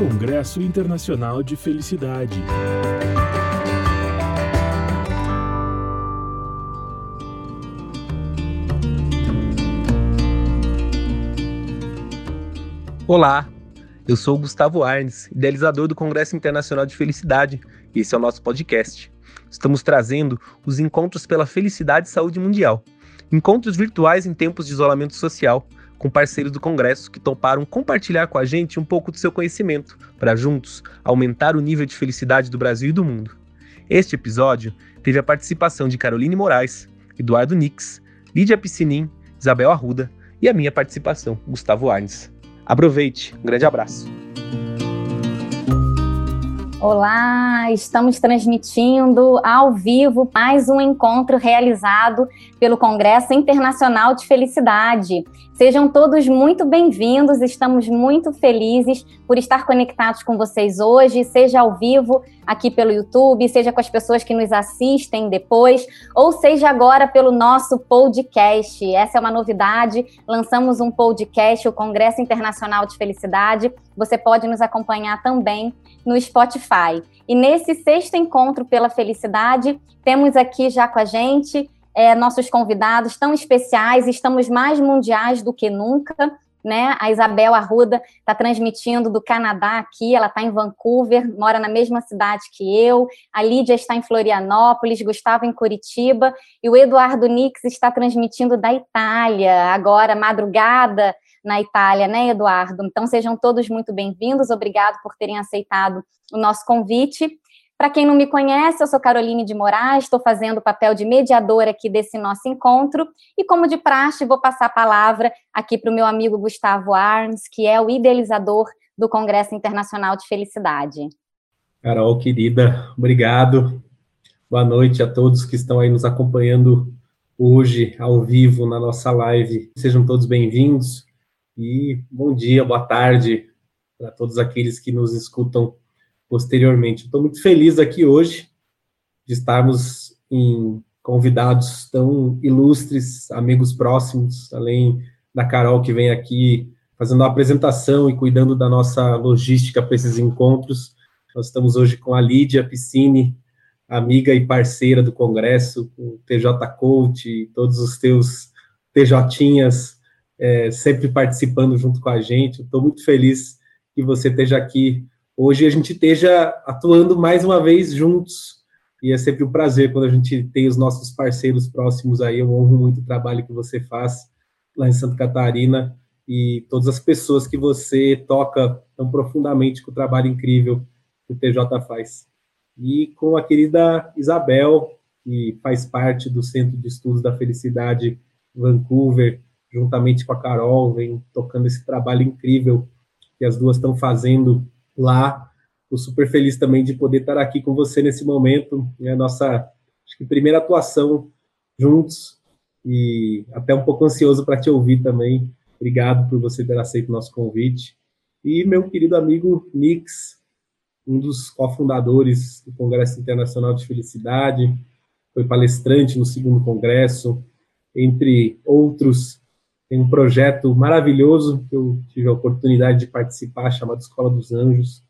Congresso Internacional de Felicidade. Olá, eu sou Gustavo Arnes, idealizador do Congresso Internacional de Felicidade, e esse é o nosso podcast. Estamos trazendo os Encontros pela Felicidade e Saúde Mundial. Encontros virtuais em tempos de isolamento social, com parceiros do Congresso que toparam compartilhar com a gente um pouco do seu conhecimento, para juntos aumentar o nível de felicidade do Brasil e do mundo. Este episódio teve a participação de Caroline Moraes, Eduardo Nix, Lídia Piscinin, Isabel Arruda e a minha participação, Gustavo Arnes. Aproveite, um grande abraço. Olá, estamos transmitindo ao vivo mais um encontro realizado pelo Congresso Internacional de Felicidade. Sejam todos muito bem-vindos, estamos muito felizes por estar conectados com vocês hoje, seja ao vivo aqui pelo YouTube, seja com as pessoas que nos assistem depois, ou seja agora pelo nosso podcast. Essa é uma novidade, lançamos um podcast, o Congresso Internacional de Felicidade. Você pode nos acompanhar também no Spotify. E nesse sexto encontro pela felicidade, temos aqui já com a gente é, nossos convidados tão especiais, estamos mais mundiais do que nunca. Né? A Isabel Arruda está transmitindo do Canadá aqui, ela está em Vancouver, mora na mesma cidade que eu. A Lídia está em Florianópolis, Gustavo em Curitiba e o Eduardo Nix está transmitindo da Itália, agora madrugada na Itália, né, Eduardo? Então sejam todos muito bem-vindos. Obrigado por terem aceitado o nosso convite. Para quem não me conhece, eu sou Caroline de Moraes, estou fazendo o papel de mediadora aqui desse nosso encontro, e como de praxe, vou passar a palavra aqui para o meu amigo Gustavo Arns, que é o idealizador do Congresso Internacional de Felicidade. Carol, querida, obrigado. Boa noite a todos que estão aí nos acompanhando hoje, ao vivo, na nossa live. Sejam todos bem-vindos e bom dia, boa tarde para todos aqueles que nos escutam posteriormente. Estou muito feliz aqui hoje de estarmos em convidados tão ilustres, amigos próximos, além da Carol que vem aqui fazendo a apresentação e cuidando da nossa logística para esses encontros. Nós estamos hoje com a Lídia Piscine, amiga e parceira do Congresso, o TJ Coach, todos os teus TJinhas, é, sempre participando junto com a gente. Estou muito feliz que você esteja aqui hoje a gente esteja atuando mais uma vez juntos. E é sempre um prazer quando a gente tem os nossos parceiros próximos aí. Eu honro muito o trabalho que você faz lá em Santa Catarina e todas as pessoas que você toca tão profundamente com o trabalho incrível que o TJ faz. E com a querida Isabel, que faz parte do Centro de Estudos da Felicidade Vancouver, juntamente com a Carol, vem tocando esse trabalho incrível que as duas estão fazendo lá. Estou super feliz também de poder estar aqui com você nesse momento, é a nossa primeira atuação juntos e até um pouco ansioso para te ouvir também. Obrigado por você ter aceito o nosso convite. E meu querido amigo Nix, um dos cofundadores do Congresso Internacional de Felicidade, foi palestrante no segundo congresso, entre outros tem um projeto maravilhoso que eu tive a oportunidade de participar, chamado Escola dos Anjos.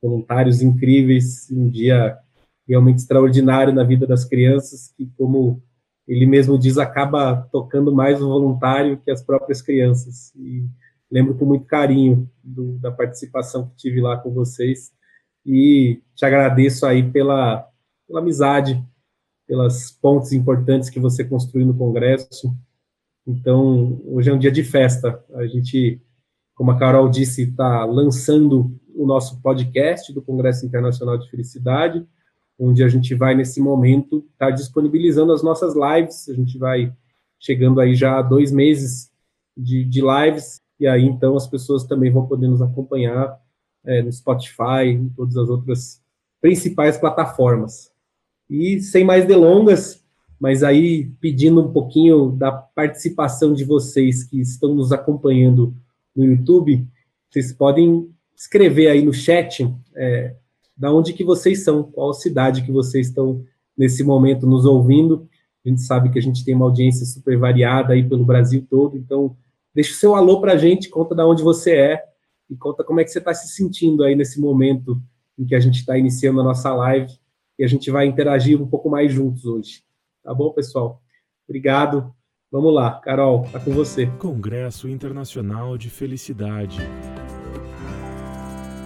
Voluntários incríveis, um dia realmente extraordinário na vida das crianças, que, como ele mesmo diz, acaba tocando mais o voluntário que as próprias crianças. E lembro com muito carinho do, da participação que tive lá com vocês. E te agradeço aí pela, pela amizade, pelas pontes importantes que você construiu no Congresso, então, hoje é um dia de festa. A gente, como a Carol disse, está lançando o nosso podcast do Congresso Internacional de Felicidade, onde a gente vai, nesse momento, estar tá disponibilizando as nossas lives. A gente vai chegando aí já a dois meses de, de lives, e aí, então, as pessoas também vão poder nos acompanhar é, no Spotify, em todas as outras principais plataformas. E, sem mais delongas, mas aí pedindo um pouquinho da participação de vocês que estão nos acompanhando no YouTube, vocês podem escrever aí no chat é, da onde que vocês são, qual cidade que vocês estão nesse momento nos ouvindo. A gente sabe que a gente tem uma audiência super variada aí pelo Brasil todo, então deixa o seu alô para a gente, conta da onde você é, e conta como é que você está se sentindo aí nesse momento em que a gente está iniciando a nossa live e a gente vai interagir um pouco mais juntos hoje. Tá bom, pessoal? Obrigado. Vamos lá, Carol, tá com você. Congresso Internacional de Felicidade.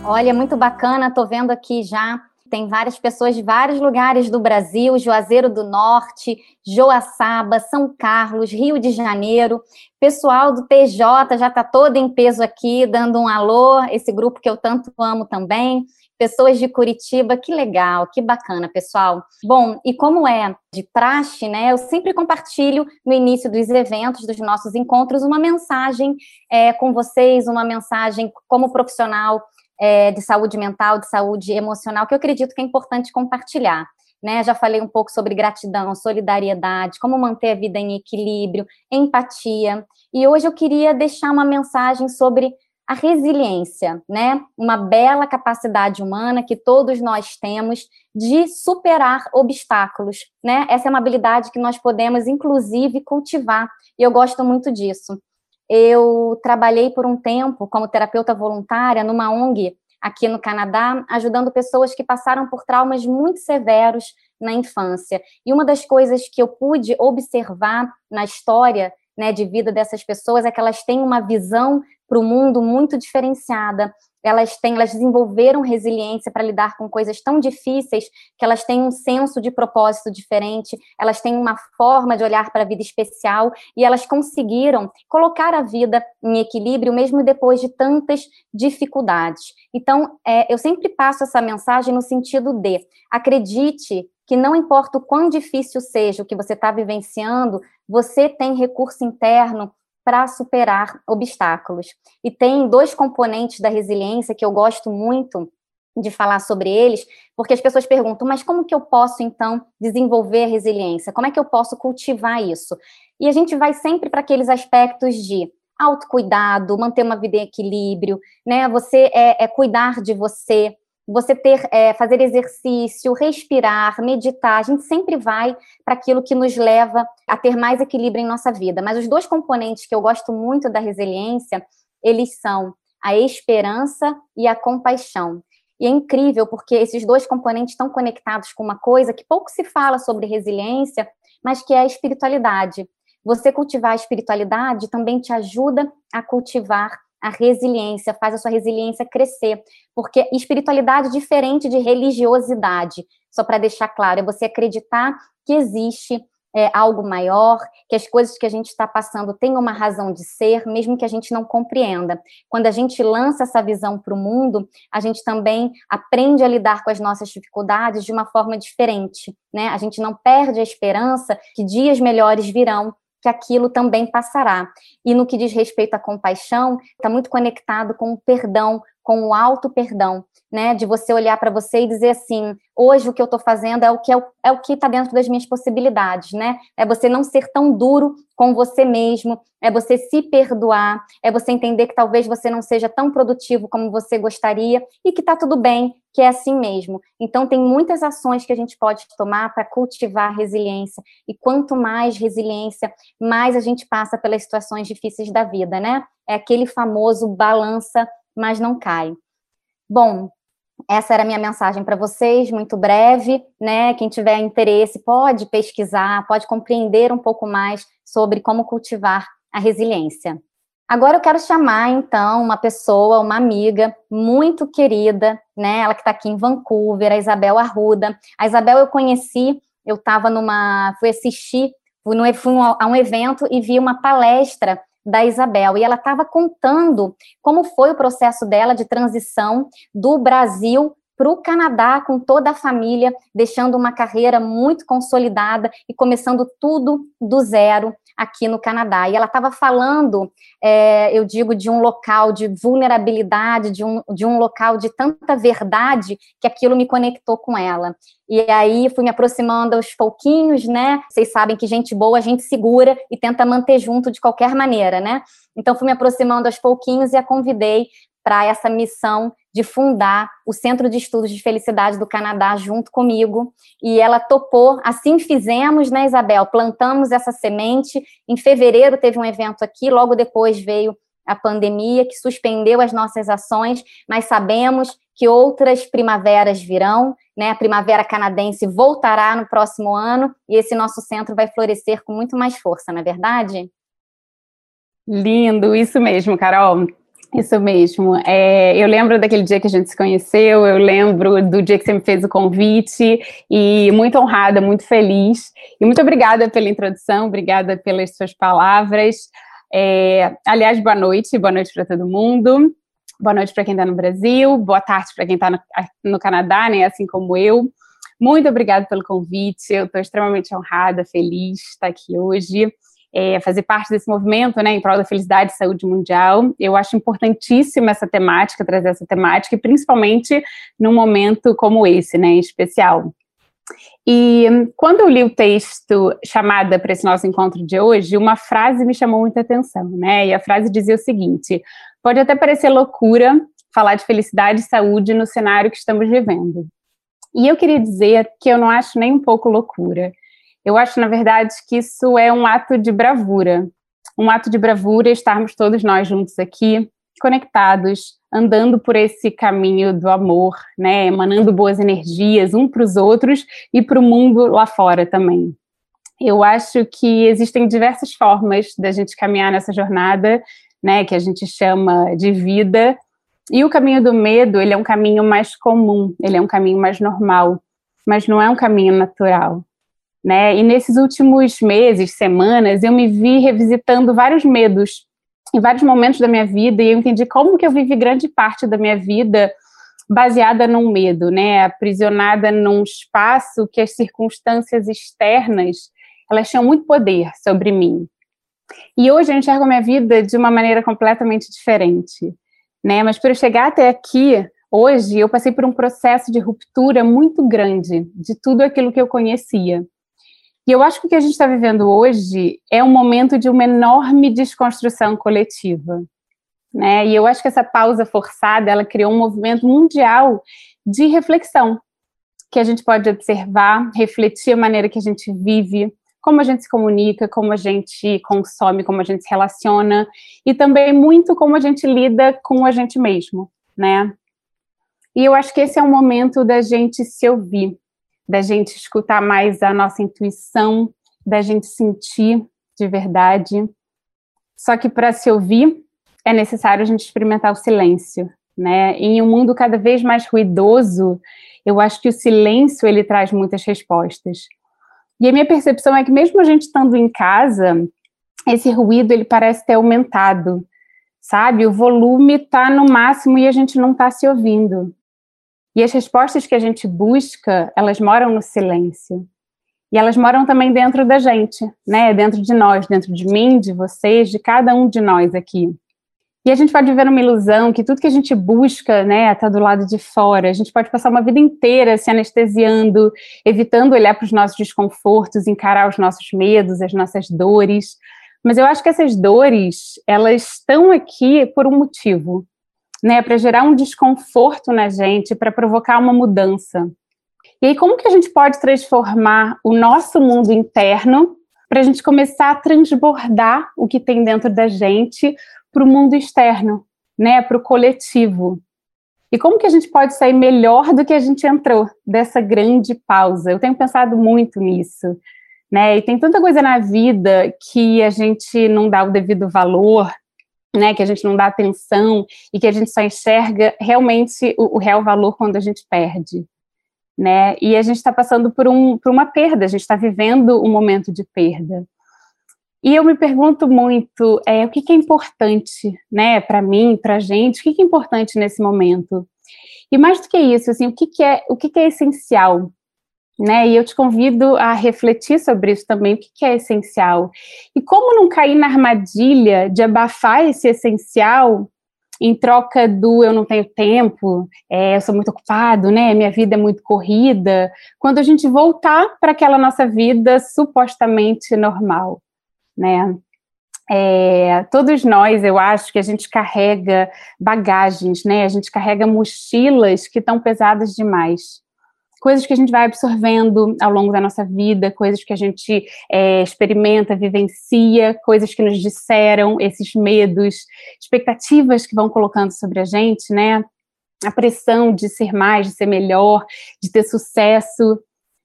Olha, muito bacana, tô vendo aqui já tem várias pessoas de vários lugares do Brasil, Juazeiro do Norte, Joaçaba, São Carlos, Rio de Janeiro. Pessoal do TJ já está todo em peso aqui, dando um alô, esse grupo que eu tanto amo também. Pessoas de Curitiba, que legal, que bacana, pessoal. Bom, e como é de praxe, né? Eu sempre compartilho no início dos eventos, dos nossos encontros, uma mensagem é, com vocês, uma mensagem como profissional é, de saúde mental, de saúde emocional, que eu acredito que é importante compartilhar. Né, já falei um pouco sobre gratidão, solidariedade, como manter a vida em equilíbrio, empatia. E hoje eu queria deixar uma mensagem sobre a resiliência, né? Uma bela capacidade humana que todos nós temos de superar obstáculos, né? Essa é uma habilidade que nós podemos, inclusive, cultivar. E eu gosto muito disso eu trabalhei por um tempo como terapeuta voluntária numa ONG aqui no Canadá, ajudando pessoas que passaram por traumas muito severos na infância. E uma das coisas que eu pude observar na história né, de vida dessas pessoas é que elas têm uma visão para o mundo muito diferenciada elas têm, elas desenvolveram resiliência para lidar com coisas tão difíceis que elas têm um senso de propósito diferente, elas têm uma forma de olhar para a vida especial e elas conseguiram colocar a vida em equilíbrio mesmo depois de tantas dificuldades. Então, é, eu sempre passo essa mensagem no sentido de acredite que não importa o quão difícil seja o que você está vivenciando, você tem recurso interno para superar obstáculos. E tem dois componentes da resiliência que eu gosto muito de falar sobre eles, porque as pessoas perguntam, mas como que eu posso então desenvolver a resiliência? Como é que eu posso cultivar isso? E a gente vai sempre para aqueles aspectos de autocuidado, manter uma vida em equilíbrio, né? Você é, é cuidar de você, você ter, é, fazer exercício, respirar, meditar, a gente sempre vai para aquilo que nos leva a ter mais equilíbrio em nossa vida. Mas os dois componentes que eu gosto muito da resiliência, eles são a esperança e a compaixão. E é incrível porque esses dois componentes estão conectados com uma coisa que pouco se fala sobre resiliência, mas que é a espiritualidade. Você cultivar a espiritualidade também te ajuda a cultivar a resiliência, faz a sua resiliência crescer, porque espiritualidade é diferente de religiosidade, só para deixar claro, é você acreditar que existe é, algo maior, que as coisas que a gente está passando têm uma razão de ser, mesmo que a gente não compreenda. Quando a gente lança essa visão para o mundo, a gente também aprende a lidar com as nossas dificuldades de uma forma diferente, né? A gente não perde a esperança que dias melhores virão, que aquilo também passará. E no que diz respeito à compaixão, está muito conectado com o perdão, com o auto-perdão, né? De você olhar para você e dizer assim: hoje o que eu estou fazendo é o que é é o que está dentro das minhas possibilidades, né? É você não ser tão duro com você mesmo, é você se perdoar, é você entender que talvez você não seja tão produtivo como você gostaria e que está tudo bem, que é assim mesmo. Então tem muitas ações que a gente pode tomar para cultivar resiliência e quanto mais resiliência, mais a gente passa pelas situações difíceis da vida, né? É aquele famoso balança mas não cai. Bom, essa era a minha mensagem para vocês, muito breve, né? Quem tiver interesse pode pesquisar, pode compreender um pouco mais sobre como cultivar a resiliência. Agora eu quero chamar, então, uma pessoa, uma amiga muito querida, né? Ela que está aqui em Vancouver, a Isabel Arruda. A Isabel eu conheci, eu estava numa. fui assistir, fui, no, fui a um evento e vi uma palestra da Isabel. E ela estava contando como foi o processo dela de transição do Brasil para o Canadá com toda a família, deixando uma carreira muito consolidada e começando tudo do zero aqui no Canadá. E ela estava falando, é, eu digo, de um local de vulnerabilidade, de um, de um local de tanta verdade, que aquilo me conectou com ela. E aí fui me aproximando aos pouquinhos, né? Vocês sabem que gente boa a gente segura e tenta manter junto de qualquer maneira, né? Então fui me aproximando aos pouquinhos e a convidei para essa missão de fundar o Centro de Estudos de Felicidade do Canadá junto comigo. E ela topou, assim fizemos, né, Isabel? Plantamos essa semente. Em fevereiro teve um evento aqui, logo depois veio a pandemia que suspendeu as nossas ações, mas sabemos que outras primaveras virão, né? A primavera canadense voltará no próximo ano e esse nosso centro vai florescer com muito mais força, não é verdade? Lindo, isso mesmo, Carol. Isso mesmo. É, eu lembro daquele dia que a gente se conheceu, eu lembro do dia que você me fez o convite, e muito honrada, muito feliz. E muito obrigada pela introdução, obrigada pelas suas palavras. É, aliás, boa noite, boa noite para todo mundo. Boa noite para quem está no Brasil, boa tarde para quem está no, no Canadá, né, assim como eu. Muito obrigada pelo convite, eu estou extremamente honrada, feliz de estar aqui hoje é, fazer parte desse movimento, né, em prol da felicidade e saúde mundial. Eu acho importantíssima essa temática, trazer essa temática, e principalmente num momento como esse, né, especial. E quando eu li o texto chamada para esse nosso encontro de hoje, uma frase me chamou muita atenção, né? E a frase dizia o seguinte: pode até parecer loucura falar de felicidade e saúde no cenário que estamos vivendo. E eu queria dizer que eu não acho nem um pouco loucura. Eu acho, na verdade, que isso é um ato de bravura. Um ato de bravura estarmos todos nós juntos aqui, conectados, andando por esse caminho do amor, né? Emanando boas energias um para os outros e para o mundo lá fora também. Eu acho que existem diversas formas da gente caminhar nessa jornada, né? Que a gente chama de vida. E o caminho do medo, ele é um caminho mais comum, ele é um caminho mais normal, mas não é um caminho natural né? E nesses últimos meses, semanas, eu me vi revisitando vários medos em vários momentos da minha vida e eu entendi como que eu vivi grande parte da minha vida baseada num medo, né? Aprisionada num espaço que as circunstâncias externas elas tinham muito poder sobre mim. E hoje eu enxergo a minha vida de uma maneira completamente diferente, né? Mas para eu chegar até aqui, hoje eu passei por um processo de ruptura muito grande de tudo aquilo que eu conhecia. E eu acho que o que a gente está vivendo hoje é um momento de uma enorme desconstrução coletiva. Né? E eu acho que essa pausa forçada, ela criou um movimento mundial de reflexão, que a gente pode observar, refletir a maneira que a gente vive, como a gente se comunica, como a gente consome, como a gente se relaciona, e também muito como a gente lida com a gente mesmo, né? E eu acho que esse é um momento da gente se ouvir, da gente escutar mais a nossa intuição, da gente sentir de verdade. Só que para se ouvir é necessário a gente experimentar o silêncio, né? Em um mundo cada vez mais ruidoso, eu acho que o silêncio ele traz muitas respostas. E a minha percepção é que mesmo a gente estando em casa, esse ruído ele parece ter aumentado, sabe? O volume está no máximo e a gente não está se ouvindo. E as respostas que a gente busca, elas moram no silêncio. E elas moram também dentro da gente, né? Dentro de nós, dentro de mim, de vocês, de cada um de nós aqui. E a gente pode viver uma ilusão que tudo que a gente busca, né, está do lado de fora. A gente pode passar uma vida inteira se anestesiando, evitando olhar para os nossos desconfortos, encarar os nossos medos, as nossas dores. Mas eu acho que essas dores, elas estão aqui por um motivo né, para gerar um desconforto na gente, para provocar uma mudança. E aí, como que a gente pode transformar o nosso mundo interno para a gente começar a transbordar o que tem dentro da gente para o mundo externo, né, para o coletivo? E como que a gente pode sair melhor do que a gente entrou dessa grande pausa? Eu tenho pensado muito nisso, né? E tem tanta coisa na vida que a gente não dá o devido valor, né, que a gente não dá atenção e que a gente só enxerga realmente o, o real valor quando a gente perde. Né? E a gente está passando por, um, por uma perda, a gente está vivendo um momento de perda. E eu me pergunto muito é, o que, que é importante né, para mim, para a gente, o que, que é importante nesse momento? E mais do que isso, assim, o que, que, é, o que, que é essencial né? E eu te convido a refletir sobre isso também, o que é essencial. E como não cair na armadilha de abafar esse essencial em troca do eu não tenho tempo, é, eu sou muito ocupado, né? Minha vida é muito corrida. Quando a gente voltar para aquela nossa vida supostamente normal, né? É, todos nós, eu acho que a gente carrega bagagens, né? A gente carrega mochilas que estão pesadas demais coisas que a gente vai absorvendo ao longo da nossa vida, coisas que a gente é, experimenta, vivencia, coisas que nos disseram, esses medos, expectativas que vão colocando sobre a gente, né? A pressão de ser mais, de ser melhor, de ter sucesso,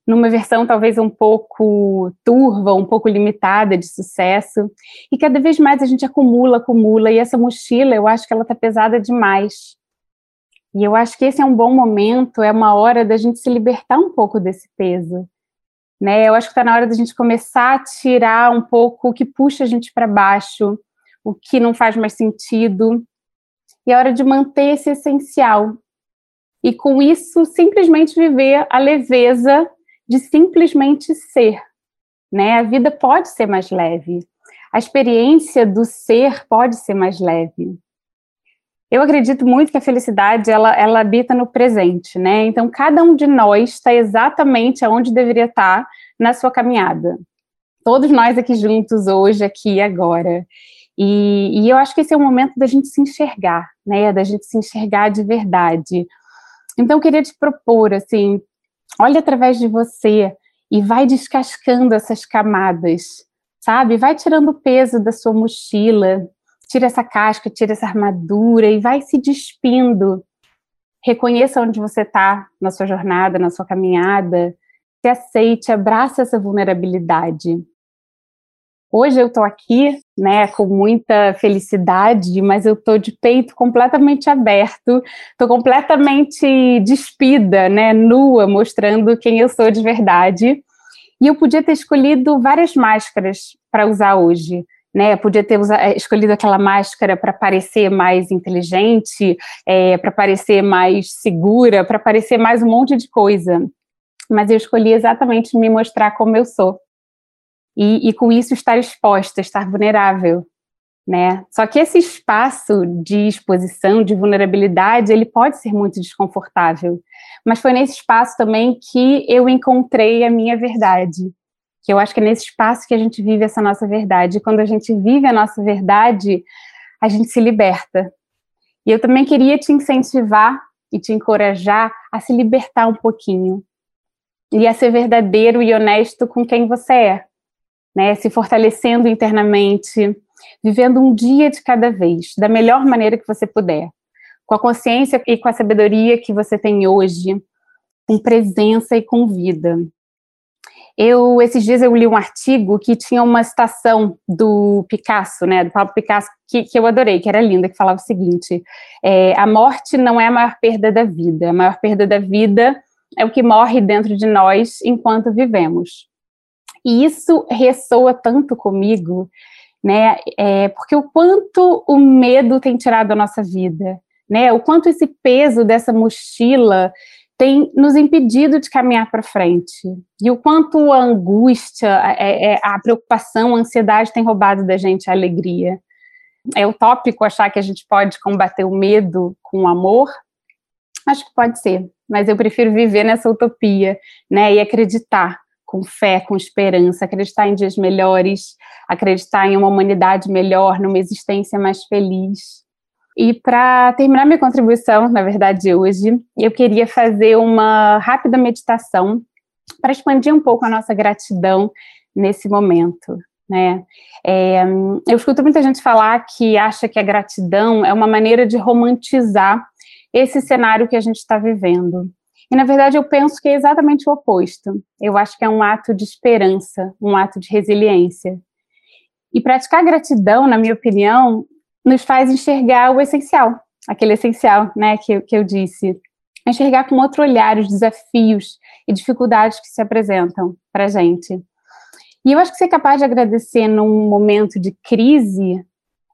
numa versão talvez um pouco turva, um pouco limitada de sucesso. E cada vez mais a gente acumula, acumula, e essa mochila, eu acho que ela está pesada demais. E eu acho que esse é um bom momento, é uma hora da gente se libertar um pouco desse peso. Né? Eu acho que está na hora da gente começar a tirar um pouco o que puxa a gente para baixo, o que não faz mais sentido. E é hora de manter esse essencial. E com isso, simplesmente viver a leveza de simplesmente ser. Né? A vida pode ser mais leve. A experiência do ser pode ser mais leve. Eu acredito muito que a felicidade ela, ela habita no presente, né? Então cada um de nós está exatamente aonde deveria estar tá na sua caminhada. Todos nós aqui juntos hoje, aqui e agora. E, e eu acho que esse é o momento da gente se enxergar, né? Da gente se enxergar de verdade. Então eu queria te propor assim, olha através de você e vai descascando essas camadas, sabe? Vai tirando o peso da sua mochila, tira essa casca, tira essa armadura e vai se despindo. Reconheça onde você está na sua jornada, na sua caminhada, se aceite, abraça essa vulnerabilidade. Hoje eu estou aqui, né, com muita felicidade, mas eu estou de peito completamente aberto, estou completamente despida, né, nua, mostrando quem eu sou de verdade. E eu podia ter escolhido várias máscaras para usar hoje né? Podia ter eh, escolhido aquela máscara para parecer mais inteligente, é, para parecer mais segura, para parecer mais um monte de coisa. Mas eu escolhi exatamente me mostrar como eu sou. E, e com isso estar exposta, estar vulnerável, né? Só que esse espaço de exposição, de vulnerabilidade, ele pode ser muito desconfortável. Mas foi nesse espaço também que eu encontrei a minha verdade que eu acho que é nesse espaço que a gente vive essa nossa verdade. E quando a gente vive a nossa verdade, a gente se liberta. E eu também queria te incentivar e te encorajar a se libertar um pouquinho e a ser verdadeiro e honesto com quem você é, né? Se fortalecendo internamente, vivendo um dia de cada vez, da melhor maneira que você puder, com a consciência e com a sabedoria que você tem hoje, com presença e com vida. Eu, esses dias eu li um artigo que tinha uma citação do Picasso, né, do Pablo Picasso, que, que eu adorei, que era linda, que falava o seguinte, é, a morte não é a maior perda da vida, a maior perda da vida é o que morre dentro de nós enquanto vivemos. E isso ressoa tanto comigo, né, é, porque o quanto o medo tem tirado a nossa vida, né, o quanto esse peso dessa mochila tem nos impedido de caminhar para frente. E o quanto a angústia, a, é, é, a preocupação, a ansiedade tem roubado da gente a alegria. É utópico achar que a gente pode combater o medo com amor? Acho que pode ser, mas eu prefiro viver nessa utopia, né? E acreditar com fé, com esperança, acreditar em dias melhores, acreditar em uma humanidade melhor, numa existência mais feliz. E para terminar minha contribuição, na verdade, hoje, eu queria fazer uma rápida meditação para expandir um pouco a nossa gratidão nesse momento. Né? É, eu escuto muita gente falar que acha que a gratidão é uma maneira de romantizar esse cenário que a gente está vivendo. E, na verdade, eu penso que é exatamente o oposto. Eu acho que é um ato de esperança, um ato de resiliência. E praticar gratidão, na minha opinião, nos faz enxergar o essencial, aquele essencial, né, que, que eu disse. Enxergar com outro olhar os desafios e dificuldades que se apresentam para gente. E eu acho que ser capaz de agradecer num momento de crise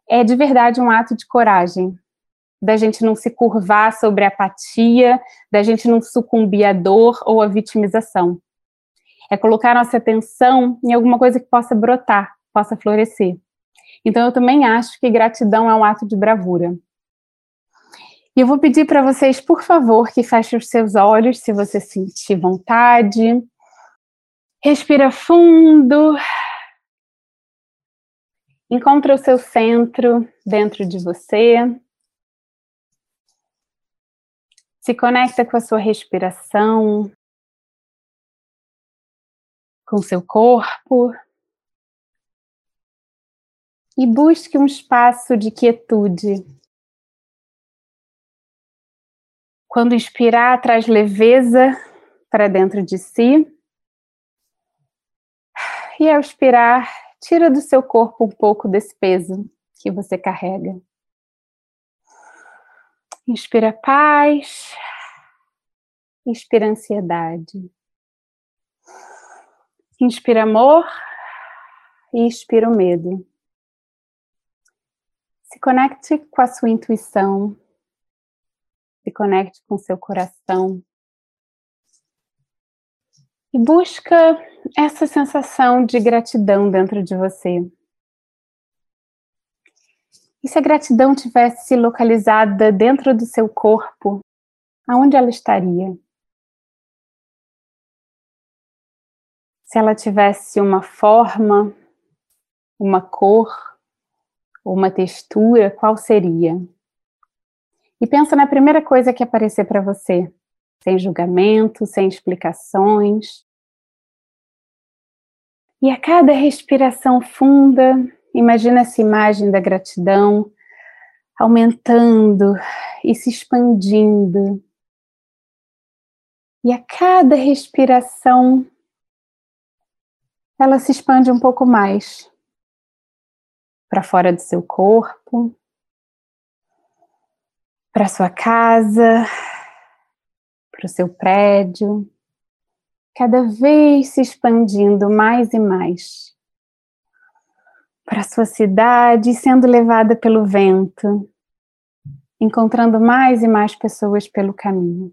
é de verdade um ato de coragem, da gente não se curvar sobre a apatia, da gente não sucumbir à dor ou à vitimização. É colocar nossa atenção em alguma coisa que possa brotar, possa florescer. Então, eu também acho que gratidão é um ato de bravura. E eu vou pedir para vocês, por favor, que fechem os seus olhos, se você sentir vontade. Respira fundo. Encontra o seu centro dentro de você. Se conecta com a sua respiração. com seu corpo e busque um espaço de quietude. Quando inspirar, traz leveza para dentro de si. E ao expirar, tira do seu corpo um pouco desse peso que você carrega. Inspira paz, inspira ansiedade. Inspira amor e expira o medo. Se conecte com a sua intuição, se conecte com seu coração e busca essa sensação de gratidão dentro de você. E se a gratidão tivesse localizada dentro do seu corpo, aonde ela estaria? Se ela tivesse uma forma, uma cor, uma textura, qual seria? E pensa na primeira coisa que aparecer para você, sem julgamento, sem explicações. E a cada respiração funda, imagina essa imagem da gratidão aumentando e se expandindo. E a cada respiração ela se expande um pouco mais para fora do seu corpo, para sua casa, para o seu prédio, cada vez se expandindo mais e mais para sua cidade, sendo levada pelo vento, encontrando mais e mais pessoas pelo caminho.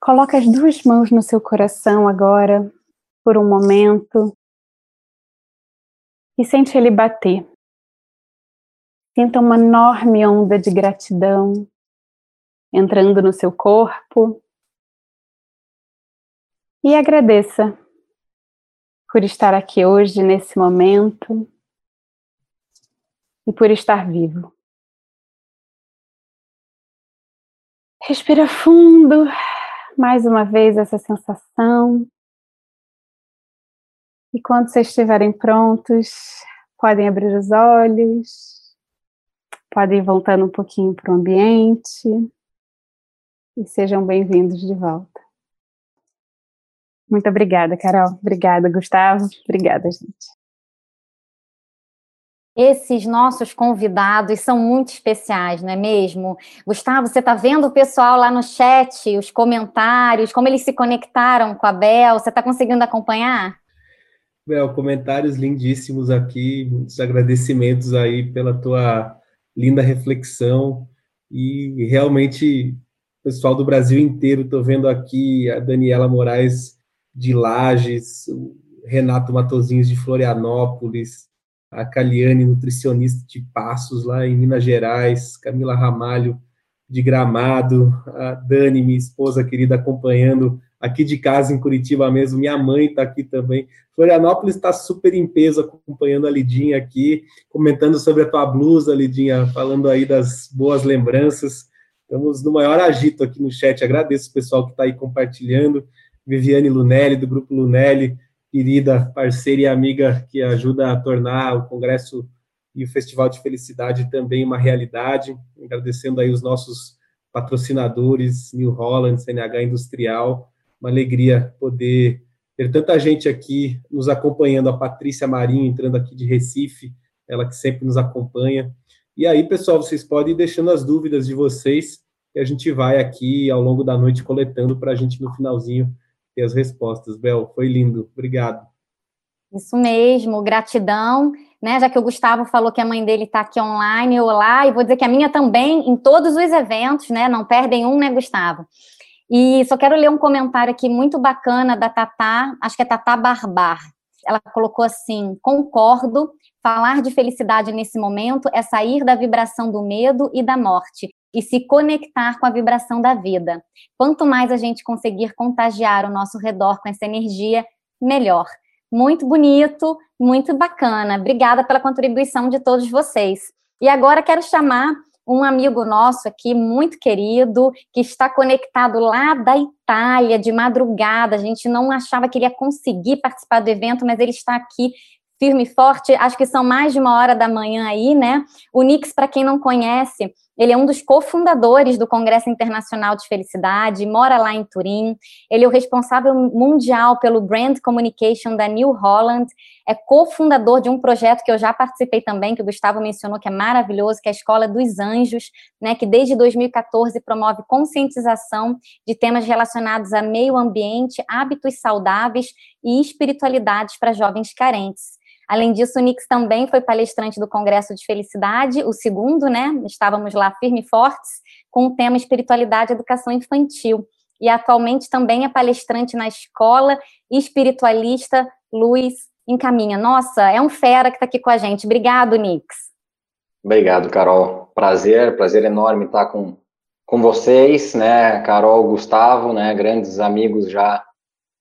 Coloca as duas mãos no seu coração agora, por um momento, e sente ele bater. Sinta uma enorme onda de gratidão entrando no seu corpo. E agradeça por estar aqui hoje, nesse momento, e por estar vivo. Respira fundo mais uma vez essa sensação. E quando vocês estiverem prontos, podem abrir os olhos, podem ir voltando um pouquinho para o ambiente e sejam bem-vindos de volta. Muito obrigada, Carol. Obrigada, Gustavo. Obrigada, gente. Esses nossos convidados são muito especiais, não é mesmo? Gustavo, você está vendo o pessoal lá no chat, os comentários, como eles se conectaram com a Bel? Você está conseguindo acompanhar? Bel, comentários lindíssimos aqui, muitos agradecimentos aí pela tua linda reflexão. E realmente pessoal do Brasil inteiro, estou vendo aqui a Daniela Moraes de Lages, o Renato Matozinhos de Florianópolis, a Caliane, nutricionista de Passos, lá em Minas Gerais, Camila Ramalho, de Gramado, a Dani, minha esposa querida, acompanhando aqui de casa, em Curitiba mesmo, minha mãe está aqui também. Florianópolis está super em peso, acompanhando a Lidinha aqui, comentando sobre a tua blusa, Lidinha, falando aí das boas lembranças. Estamos no maior agito aqui no chat, agradeço o pessoal que está aí compartilhando. Viviane Lunelli, do Grupo Lunelli, querida parceira e amiga que ajuda a tornar o Congresso e o Festival de Felicidade também uma realidade. Agradecendo aí os nossos patrocinadores, New Holland, CNH Industrial. Uma alegria poder ter tanta gente aqui nos acompanhando. A Patrícia Marinho entrando aqui de Recife, ela que sempre nos acompanha. E aí, pessoal, vocês podem ir deixando as dúvidas de vocês, que a gente vai aqui ao longo da noite coletando para a gente no finalzinho ter as respostas. Bel, foi lindo. Obrigado. Isso mesmo, gratidão, né? Já que o Gustavo falou que a mãe dele está aqui online, eu lá, e vou dizer que a minha também, em todos os eventos, né? Não perdem um, né, Gustavo? E só quero ler um comentário aqui muito bacana da Tatá, acho que é Tatá Barbar. Ela colocou assim: concordo, falar de felicidade nesse momento é sair da vibração do medo e da morte e se conectar com a vibração da vida. Quanto mais a gente conseguir contagiar o nosso redor com essa energia, melhor. Muito bonito, muito bacana. Obrigada pela contribuição de todos vocês. E agora quero chamar um amigo nosso aqui, muito querido, que está conectado lá da Itália, de madrugada. A gente não achava que ele ia conseguir participar do evento, mas ele está aqui firme e forte. Acho que são mais de uma hora da manhã aí, né? O Nix, para quem não conhece, ele é um dos cofundadores do Congresso Internacional de Felicidade, mora lá em Turim. Ele é o responsável mundial pelo Brand Communication da New Holland. É cofundador de um projeto que eu já participei também, que o Gustavo mencionou, que é maravilhoso, que é a Escola dos Anjos, né, que desde 2014 promove conscientização de temas relacionados a meio ambiente, hábitos saudáveis e espiritualidades para jovens carentes. Além disso, o Nix também foi palestrante do Congresso de Felicidade, o segundo, né? Estávamos lá firme e fortes, com o tema Espiritualidade e Educação Infantil. E atualmente também é palestrante na escola espiritualista Luiz Encaminha. Nossa, é um fera que está aqui com a gente. Obrigado, Nix. Obrigado, Carol. Prazer, prazer enorme estar com, com vocês, né? Carol, Gustavo, né? Grandes amigos já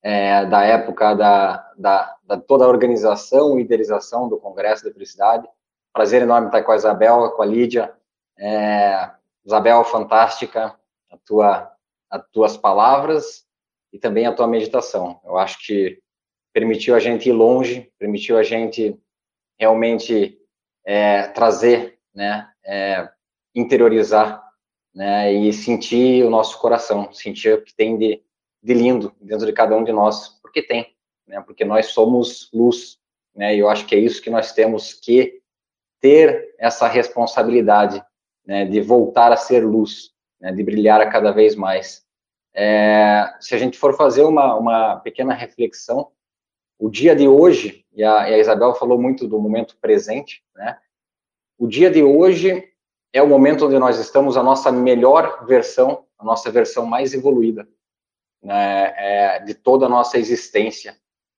é, da época da, da, da, toda a organização e idealização do Congresso da Felicidade. Prazer enorme estar com a Isabel, com a Lídia. É, Isabel, fantástica a tua, as tuas palavras e também a tua meditação. Eu acho que permitiu a gente ir longe, permitiu a gente realmente é, trazer, né, é, interiorizar, né, e sentir o nosso coração, sentir o que tem de de lindo dentro de cada um de nós, porque tem, né? Porque nós somos luz, né? E eu acho que é isso que nós temos que ter essa responsabilidade, né? De voltar a ser luz, né? De brilhar a cada vez mais. É, se a gente for fazer uma, uma pequena reflexão, o dia de hoje, e a, e a Isabel falou muito do momento presente, né? O dia de hoje é o momento onde nós estamos a nossa melhor versão, a nossa versão mais evoluída né, é, de toda a nossa existência.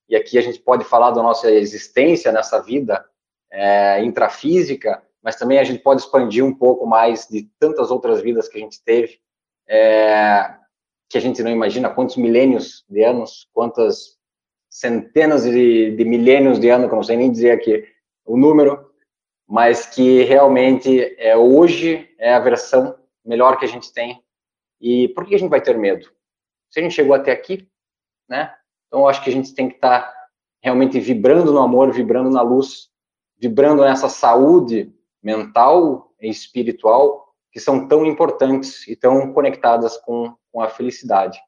E aqui a gente pode falar da nossa existência nessa vida é, intrafísica, mas também a gente pode expandir um pouco mais de tantas outras vidas que a gente teve, é, que a gente não imagina quantos milênios de anos, quantas centenas de, de milênios de anos, que eu não sei nem dizer aqui o número, mas que realmente é, hoje é a versão melhor que a gente tem. E por que a gente vai ter medo? Se a gente chegou até aqui, né? Então, acho que a gente tem que estar tá realmente vibrando no amor, vibrando na luz, vibrando nessa saúde mental e espiritual que são tão importantes e tão conectadas com, com a felicidade.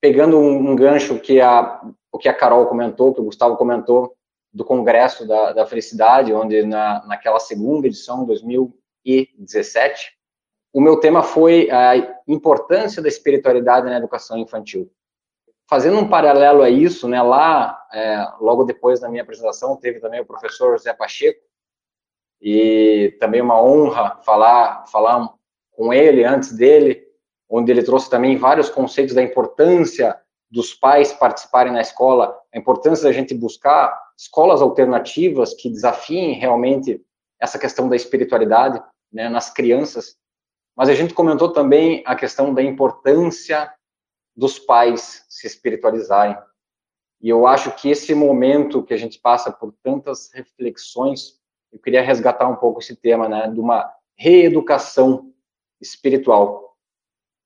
Pegando um, um gancho que a, o que a Carol comentou, que o Gustavo comentou, do Congresso da, da Felicidade, onde na, naquela segunda edição, 2017, o meu tema foi a importância da espiritualidade na educação infantil. Fazendo um paralelo a isso, né, lá, é, logo depois da minha apresentação, teve também o professor José Pacheco, e também uma honra falar, falar com ele antes dele, onde ele trouxe também vários conceitos da importância dos pais participarem na escola, a importância da gente buscar escolas alternativas que desafiem realmente essa questão da espiritualidade né, nas crianças, mas a gente comentou também a questão da importância dos pais se espiritualizarem. E eu acho que esse momento que a gente passa por tantas reflexões, eu queria resgatar um pouco esse tema, né, de uma reeducação espiritual,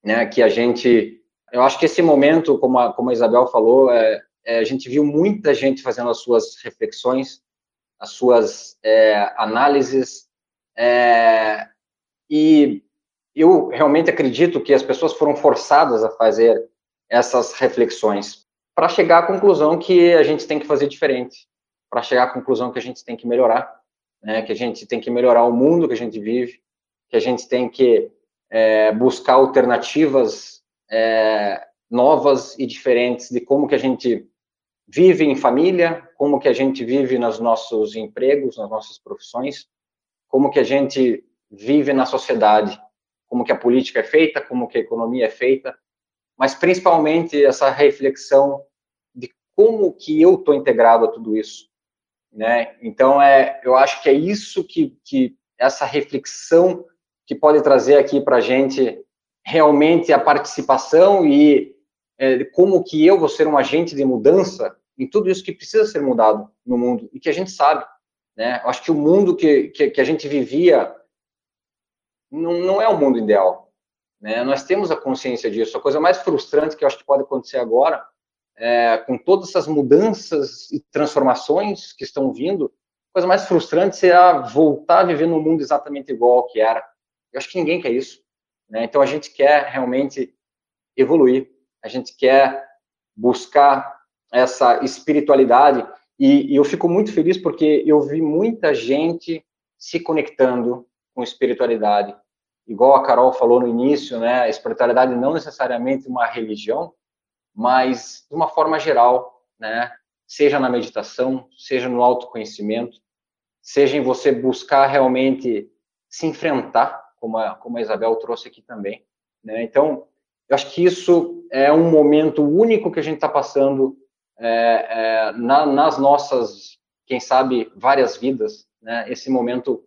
né, que a gente, eu acho que esse momento, como a, como a Isabel falou, é, é, a gente viu muita gente fazendo as suas reflexões, as suas é, análises, é, e eu realmente acredito que as pessoas foram forçadas a fazer essas reflexões para chegar à conclusão que a gente tem que fazer diferente, para chegar à conclusão que a gente tem que melhorar, né, que a gente tem que melhorar o mundo que a gente vive, que a gente tem que é, buscar alternativas é, novas e diferentes de como que a gente vive em família, como que a gente vive nos nossos empregos, nas nossas profissões, como que a gente vive na sociedade como que a política é feita, como que a economia é feita, mas principalmente essa reflexão de como que eu estou integrado a tudo isso, né? Então é, eu acho que é isso que, que essa reflexão que pode trazer aqui para a gente realmente a participação e é, como que eu vou ser um agente de mudança em tudo isso que precisa ser mudado no mundo e que a gente sabe, né? Eu acho que o mundo que, que, que a gente vivia não, não é o mundo ideal. Né? Nós temos a consciência disso. A coisa mais frustrante que eu acho que pode acontecer agora, é, com todas essas mudanças e transformações que estão vindo, a coisa mais frustrante será voltar a viver num mundo exatamente igual ao que era. Eu acho que ninguém quer isso. Né? Então a gente quer realmente evoluir, a gente quer buscar essa espiritualidade e, e eu fico muito feliz porque eu vi muita gente se conectando com espiritualidade. Igual a Carol falou no início, né? A espiritualidade não necessariamente uma religião, mas de uma forma geral, né? Seja na meditação, seja no autoconhecimento, seja em você buscar realmente se enfrentar, como a, como a Isabel trouxe aqui também, né? Então, eu acho que isso é um momento único que a gente está passando é, é, na, nas nossas, quem sabe, várias vidas, né? Esse momento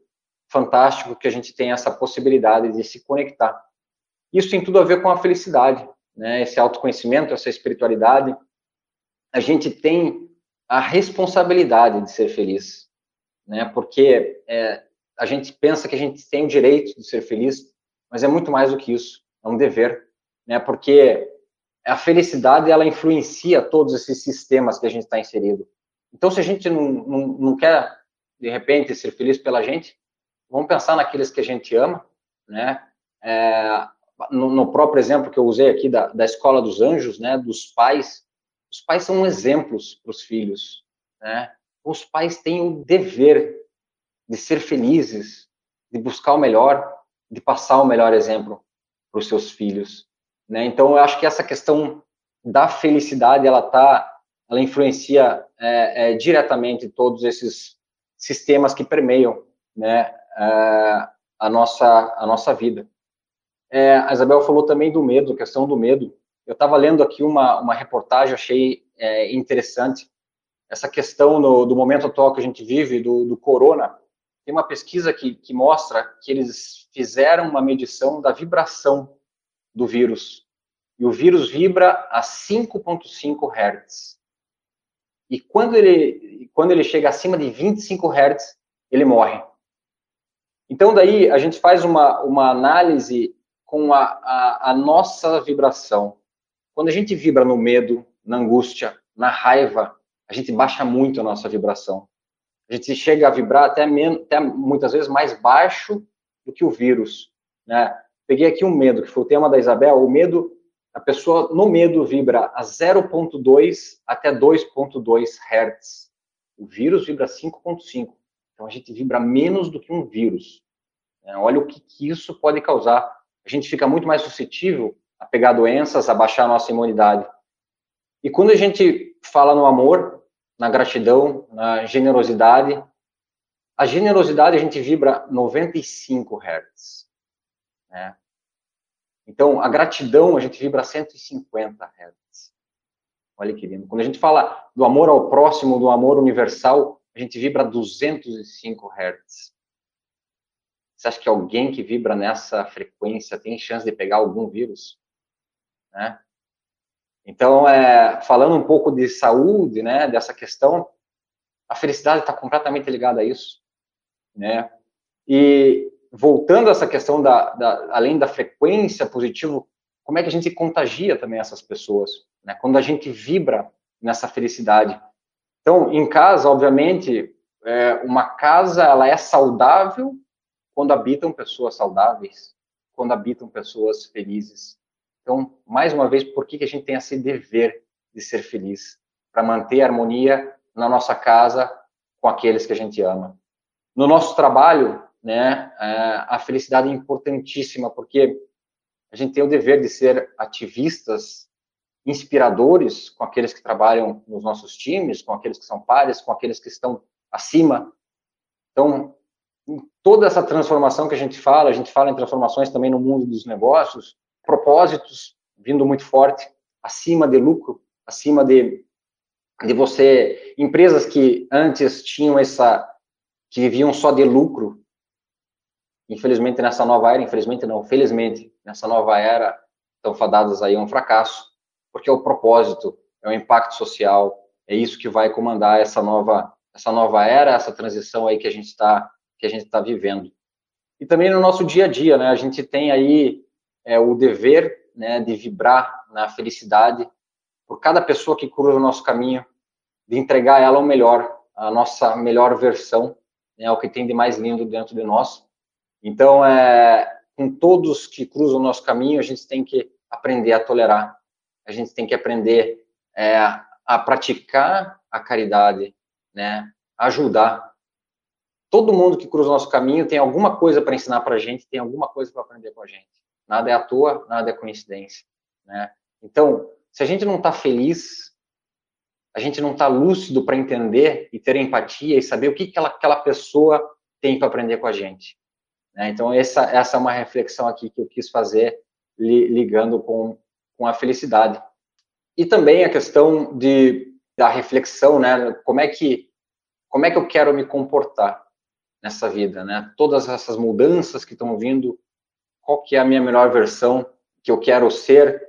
fantástico que a gente tem essa possibilidade de se conectar. Isso tem tudo a ver com a felicidade, né? Esse autoconhecimento, essa espiritualidade. A gente tem a responsabilidade de ser feliz, né? Porque é, a gente pensa que a gente tem o direito de ser feliz, mas é muito mais do que isso. É um dever, né? Porque a felicidade ela influencia todos esses sistemas que a gente está inserido. Então, se a gente não, não, não, quer, de repente, ser feliz pela gente, vamos pensar naqueles que a gente ama, né? É, no, no, próprio exemplo que eu usei aqui da, da escola dos anjos, né? Dos pais, os pais são exemplos para os filhos, né? Os pais têm o dever de ser felizes, de buscar o melhor, de passar o melhor exemplo para os seus filhos. Né? Então, eu acho que essa questão da felicidade, ela tá, ela influencia é, é, diretamente todos esses sistemas que permeiam, né, é, a nossa a nossa vida. É, a Isabel falou também do medo, questão do medo. Eu estava lendo aqui uma, uma reportagem, achei é, interessante essa questão no, do momento atual que a gente vive, do, do corona. Tem uma pesquisa que, que mostra que eles fizeram uma medição da vibração do vírus. E o vírus vibra a 5.5 Hz. E quando ele, quando ele chega acima de 25 Hz, ele morre. Então, daí, a gente faz uma, uma análise com a, a, a nossa vibração. Quando a gente vibra no medo, na angústia, na raiva, a gente baixa muito a nossa vibração. A gente chega a vibrar até, menos, até muitas vezes mais baixo do que o vírus. Né? Peguei aqui um medo, que foi o tema da Isabel. O medo, a pessoa no medo vibra a 0,2 até 2,2 Hz. O vírus vibra 5,5. Então a gente vibra menos do que um vírus. É, olha o que, que isso pode causar. A gente fica muito mais suscetível a pegar doenças, a baixar a nossa imunidade. E quando a gente fala no amor, na gratidão, na generosidade, a generosidade a gente vibra 95 Hz. Né? Então, a gratidão, a gente vibra 150 Hz. Olha que lindo. Quando a gente fala do amor ao próximo, do amor universal, a gente vibra 205 Hz. Você acha que alguém que vibra nessa frequência tem chance de pegar algum vírus? Né? Então, é, falando um pouco de saúde, né, dessa questão, a felicidade está completamente ligada a isso, né? E voltando a essa questão da, da, além da frequência positiva, como é que a gente contagia também essas pessoas, né? Quando a gente vibra nessa felicidade. Então, em casa, obviamente, é, uma casa ela é saudável quando habitam pessoas saudáveis, quando habitam pessoas felizes. Então, mais uma vez, por que, que a gente tem esse dever de ser feliz? Para manter a harmonia na nossa casa com aqueles que a gente ama. No nosso trabalho, né, é, a felicidade é importantíssima, porque a gente tem o dever de ser ativistas, inspiradores com aqueles que trabalham nos nossos times, com aqueles que são pares, com aqueles que estão acima. Então, toda essa transformação que a gente fala, a gente fala em transformações também no mundo dos negócios, propósitos vindo muito forte, acima de lucro, acima de, de você, empresas que antes tinham essa, que viviam só de lucro, infelizmente nessa nova era, infelizmente não, felizmente nessa nova era estão fadadas aí um fracasso, porque é o propósito, é o impacto social, é isso que vai comandar essa nova essa nova era, essa transição aí que a gente está que a gente está vivendo. e também no nosso dia a dia, né? A gente tem aí é, o dever, né, de vibrar na felicidade por cada pessoa que cruza o nosso caminho, de entregar ela o melhor, a nossa melhor versão, né, o que tem de mais lindo dentro de nós. Então, é, com todos que cruzam o nosso caminho, a gente tem que aprender a tolerar, a gente tem que aprender é, a praticar a caridade, né, ajudar. Todo mundo que cruza o nosso caminho tem alguma coisa para ensinar para a gente, tem alguma coisa para aprender com a gente. Nada é à toa, nada é coincidência, né? Então, se a gente não está feliz, a gente não está lúcido para entender e ter empatia e saber o que aquela, aquela pessoa tem para aprender com a gente. Né? Então, essa, essa é uma reflexão aqui que eu quis fazer li, ligando com, com a felicidade. E também a questão de, da reflexão, né? Como é que como é que eu quero me comportar nessa vida, né? Todas essas mudanças que estão vindo, qual que é a minha melhor versão que eu quero ser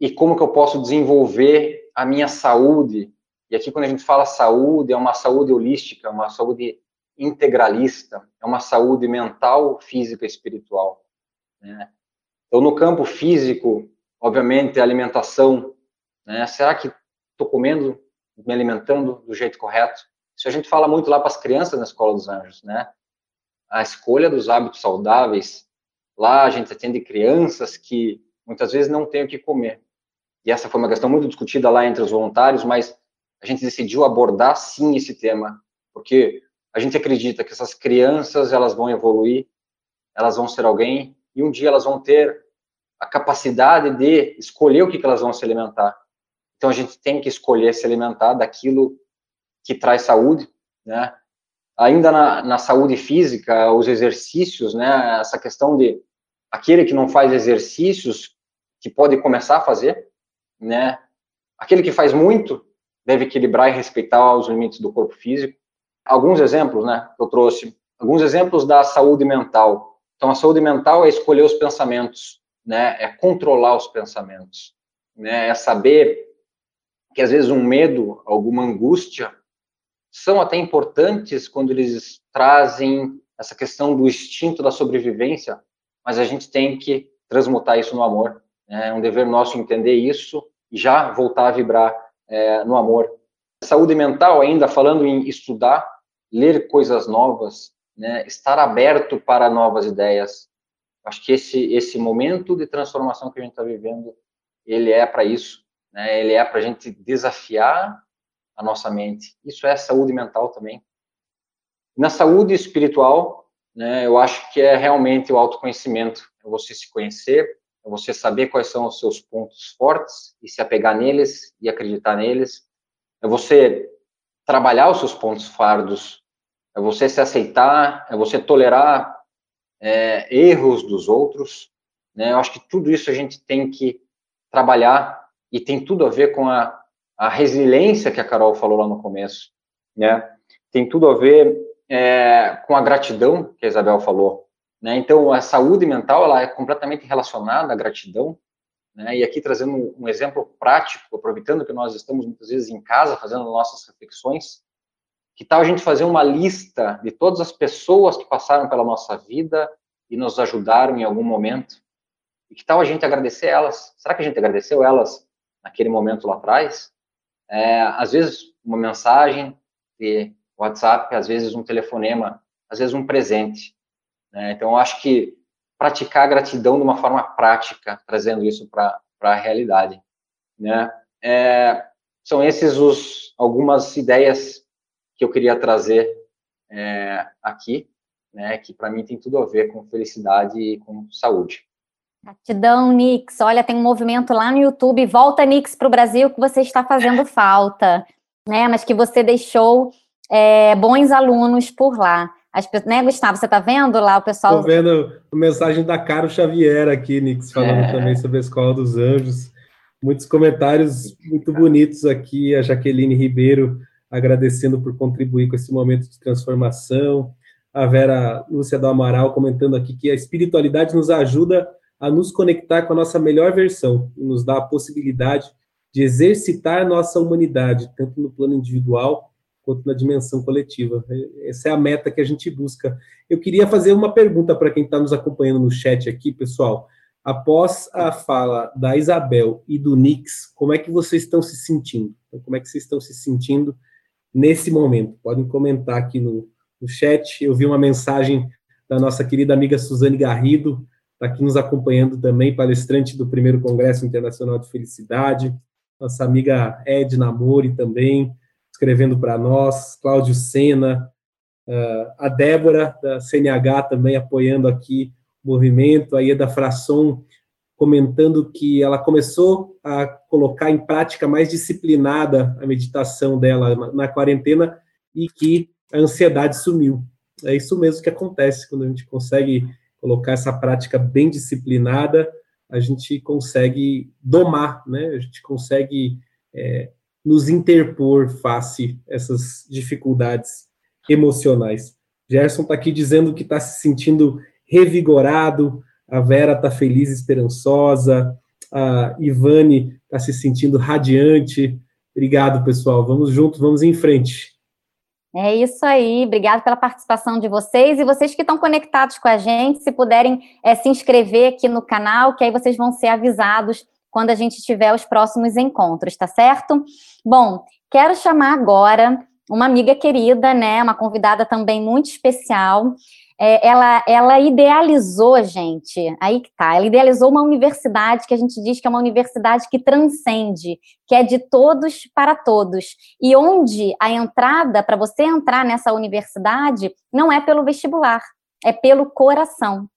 e como que eu posso desenvolver a minha saúde. E aqui quando a gente fala saúde, é uma saúde holística, uma saúde integralista, é uma saúde mental, física e espiritual. Né? Então, no campo físico, obviamente, a alimentação, né? será que estou comendo, me alimentando do jeito correto? Isso a gente fala muito lá para as crianças na Escola dos Anjos, né? A escolha dos hábitos saudáveis. Lá a gente atende crianças que muitas vezes não têm o que comer. E essa foi uma questão muito discutida lá entre os voluntários, mas a gente decidiu abordar sim esse tema, porque a gente acredita que essas crianças elas vão evoluir, elas vão ser alguém e um dia elas vão ter a capacidade de escolher o que, que elas vão se alimentar. Então a gente tem que escolher se alimentar daquilo que traz saúde, né? Ainda na, na saúde física, os exercícios, né? Essa questão de aquele que não faz exercícios que pode começar a fazer, né? Aquele que faz muito deve equilibrar e respeitar os limites do corpo físico alguns exemplos, né, que eu trouxe, alguns exemplos da saúde mental. Então, a saúde mental é escolher os pensamentos, né, é controlar os pensamentos, né, é saber que às vezes um medo, alguma angústia, são até importantes quando eles trazem essa questão do instinto da sobrevivência, mas a gente tem que transmutar isso no amor. Né? É um dever nosso entender isso e já voltar a vibrar é, no amor. Saúde mental, ainda falando em estudar, ler coisas novas, né, estar aberto para novas ideias. Acho que esse esse momento de transformação que a gente está vivendo, ele é para isso, né? Ele é para a gente desafiar a nossa mente. Isso é saúde mental também. Na saúde espiritual, né, eu acho que é realmente o autoconhecimento, é você se conhecer, é você saber quais são os seus pontos fortes e se apegar neles e acreditar neles, é você trabalhar os seus pontos fardos, é você se aceitar, é você tolerar é, erros dos outros. Né? Eu acho que tudo isso a gente tem que trabalhar e tem tudo a ver com a, a resiliência que a Carol falou lá no começo. Né? Tem tudo a ver é, com a gratidão que a Isabel falou. Né? Então, a saúde mental ela é completamente relacionada à gratidão. Né? E aqui trazendo um exemplo prático, aproveitando que nós estamos muitas vezes em casa fazendo nossas reflexões, que tal a gente fazer uma lista de todas as pessoas que passaram pela nossa vida e nos ajudaram em algum momento? E que tal a gente agradecer elas? Será que a gente agradeceu elas naquele momento lá atrás? É, às vezes, uma mensagem de WhatsApp, às vezes um telefonema, às vezes um presente. Né? Então, eu acho que praticar a gratidão de uma forma prática, trazendo isso para a realidade. Né? É, são esses os algumas ideias que eu queria trazer é, aqui, né, que para mim tem tudo a ver com felicidade e com saúde. Gratidão, Nix. Olha, tem um movimento lá no YouTube, Volta Nix para o Brasil, que você está fazendo falta, né? Mas que você deixou é, bons alunos por lá. As, né, Gustavo, você está vendo lá o pessoal? Estou vendo a mensagem da Caro Xavier aqui, Nix, falando é. também sobre a Escola dos Anjos. Muitos comentários muito bonitos aqui. A Jaqueline Ribeiro agradecendo por contribuir com esse momento de transformação. A Vera Lúcia do Amaral comentando aqui que a espiritualidade nos ajuda a nos conectar com a nossa melhor versão e nos dá a possibilidade de exercitar nossa humanidade, tanto no plano individual quanto na dimensão coletiva. Essa é a meta que a gente busca. Eu queria fazer uma pergunta para quem está nos acompanhando no chat aqui, pessoal. Após a fala da Isabel e do Nix, como é que vocês estão se sentindo? Então, como é que vocês estão se sentindo nesse momento? Podem comentar aqui no, no chat. Eu vi uma mensagem da nossa querida amiga Suzane Garrido, está aqui nos acompanhando também, palestrante do primeiro Congresso Internacional de Felicidade. Nossa amiga Edna Mori também, escrevendo para nós. Cláudio Sena, uh, a Débora, da CNH, também apoiando aqui o movimento. A Ieda Frasson comentando que ela começou a colocar em prática mais disciplinada a meditação dela na, na quarentena e que a ansiedade sumiu. É isso mesmo que acontece quando a gente consegue colocar essa prática bem disciplinada, a gente consegue domar, né? A gente consegue é, nos interpor face a essas dificuldades emocionais. Gerson está aqui dizendo que está se sentindo revigorado, a Vera está feliz esperançosa, a Ivane está se sentindo radiante. Obrigado, pessoal. Vamos juntos, vamos em frente. É isso aí, obrigado pela participação de vocês e vocês que estão conectados com a gente, se puderem é, se inscrever aqui no canal, que aí vocês vão ser avisados quando a gente tiver os próximos encontros, tá certo? Bom, quero chamar agora uma amiga querida, né, uma convidada também muito especial, é, ela, ela idealizou, gente, aí que tá, ela idealizou uma universidade que a gente diz que é uma universidade que transcende, que é de todos para todos, e onde a entrada, para você entrar nessa universidade, não é pelo vestibular, é pelo coração.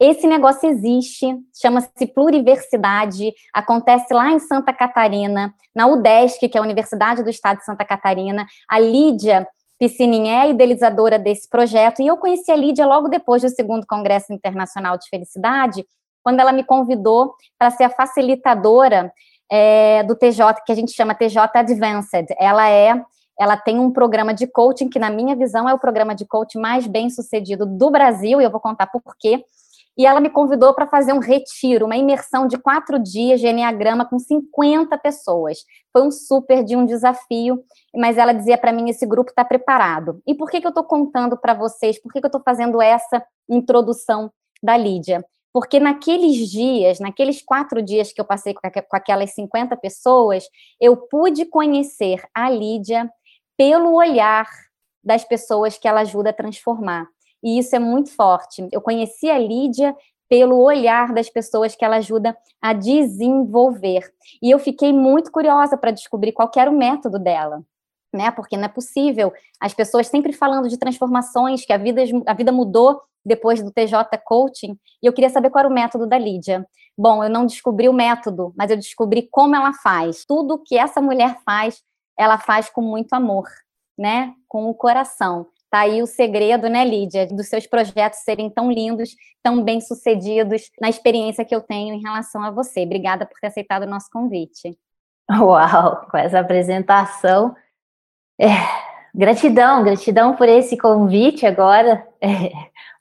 Esse negócio existe, chama-se pluriversidade, acontece lá em Santa Catarina, na UDESC, que é a Universidade do Estado de Santa Catarina. A Lídia Piscininha é a idealizadora desse projeto, e eu conheci a Lídia logo depois do segundo Congresso Internacional de Felicidade, quando ela me convidou para ser a facilitadora é, do TJ, que a gente chama TJ Advanced. Ela é, ela tem um programa de coaching que, na minha visão, é o programa de coaching mais bem sucedido do Brasil, e eu vou contar por quê e ela me convidou para fazer um retiro, uma imersão de quatro dias de Enneagrama com 50 pessoas. Foi um super de um desafio, mas ela dizia para mim, esse grupo está preparado. E por que, que eu estou contando para vocês, por que, que eu estou fazendo essa introdução da Lídia? Porque naqueles dias, naqueles quatro dias que eu passei com aquelas 50 pessoas, eu pude conhecer a Lídia pelo olhar das pessoas que ela ajuda a transformar e isso é muito forte. Eu conheci a Lídia pelo olhar das pessoas que ela ajuda a desenvolver. E eu fiquei muito curiosa para descobrir qual era o método dela. Né? Porque não é possível. As pessoas sempre falando de transformações, que a vida, a vida mudou depois do TJ Coaching, e eu queria saber qual era o método da Lídia. Bom, eu não descobri o método, mas eu descobri como ela faz. Tudo que essa mulher faz, ela faz com muito amor, né? Com o coração. Tá aí o segredo, né, Lídia, dos seus projetos serem tão lindos, tão bem sucedidos, na experiência que eu tenho em relação a você. Obrigada por ter aceitado o nosso convite. Uau, com essa apresentação. É, gratidão, gratidão por esse convite agora. É,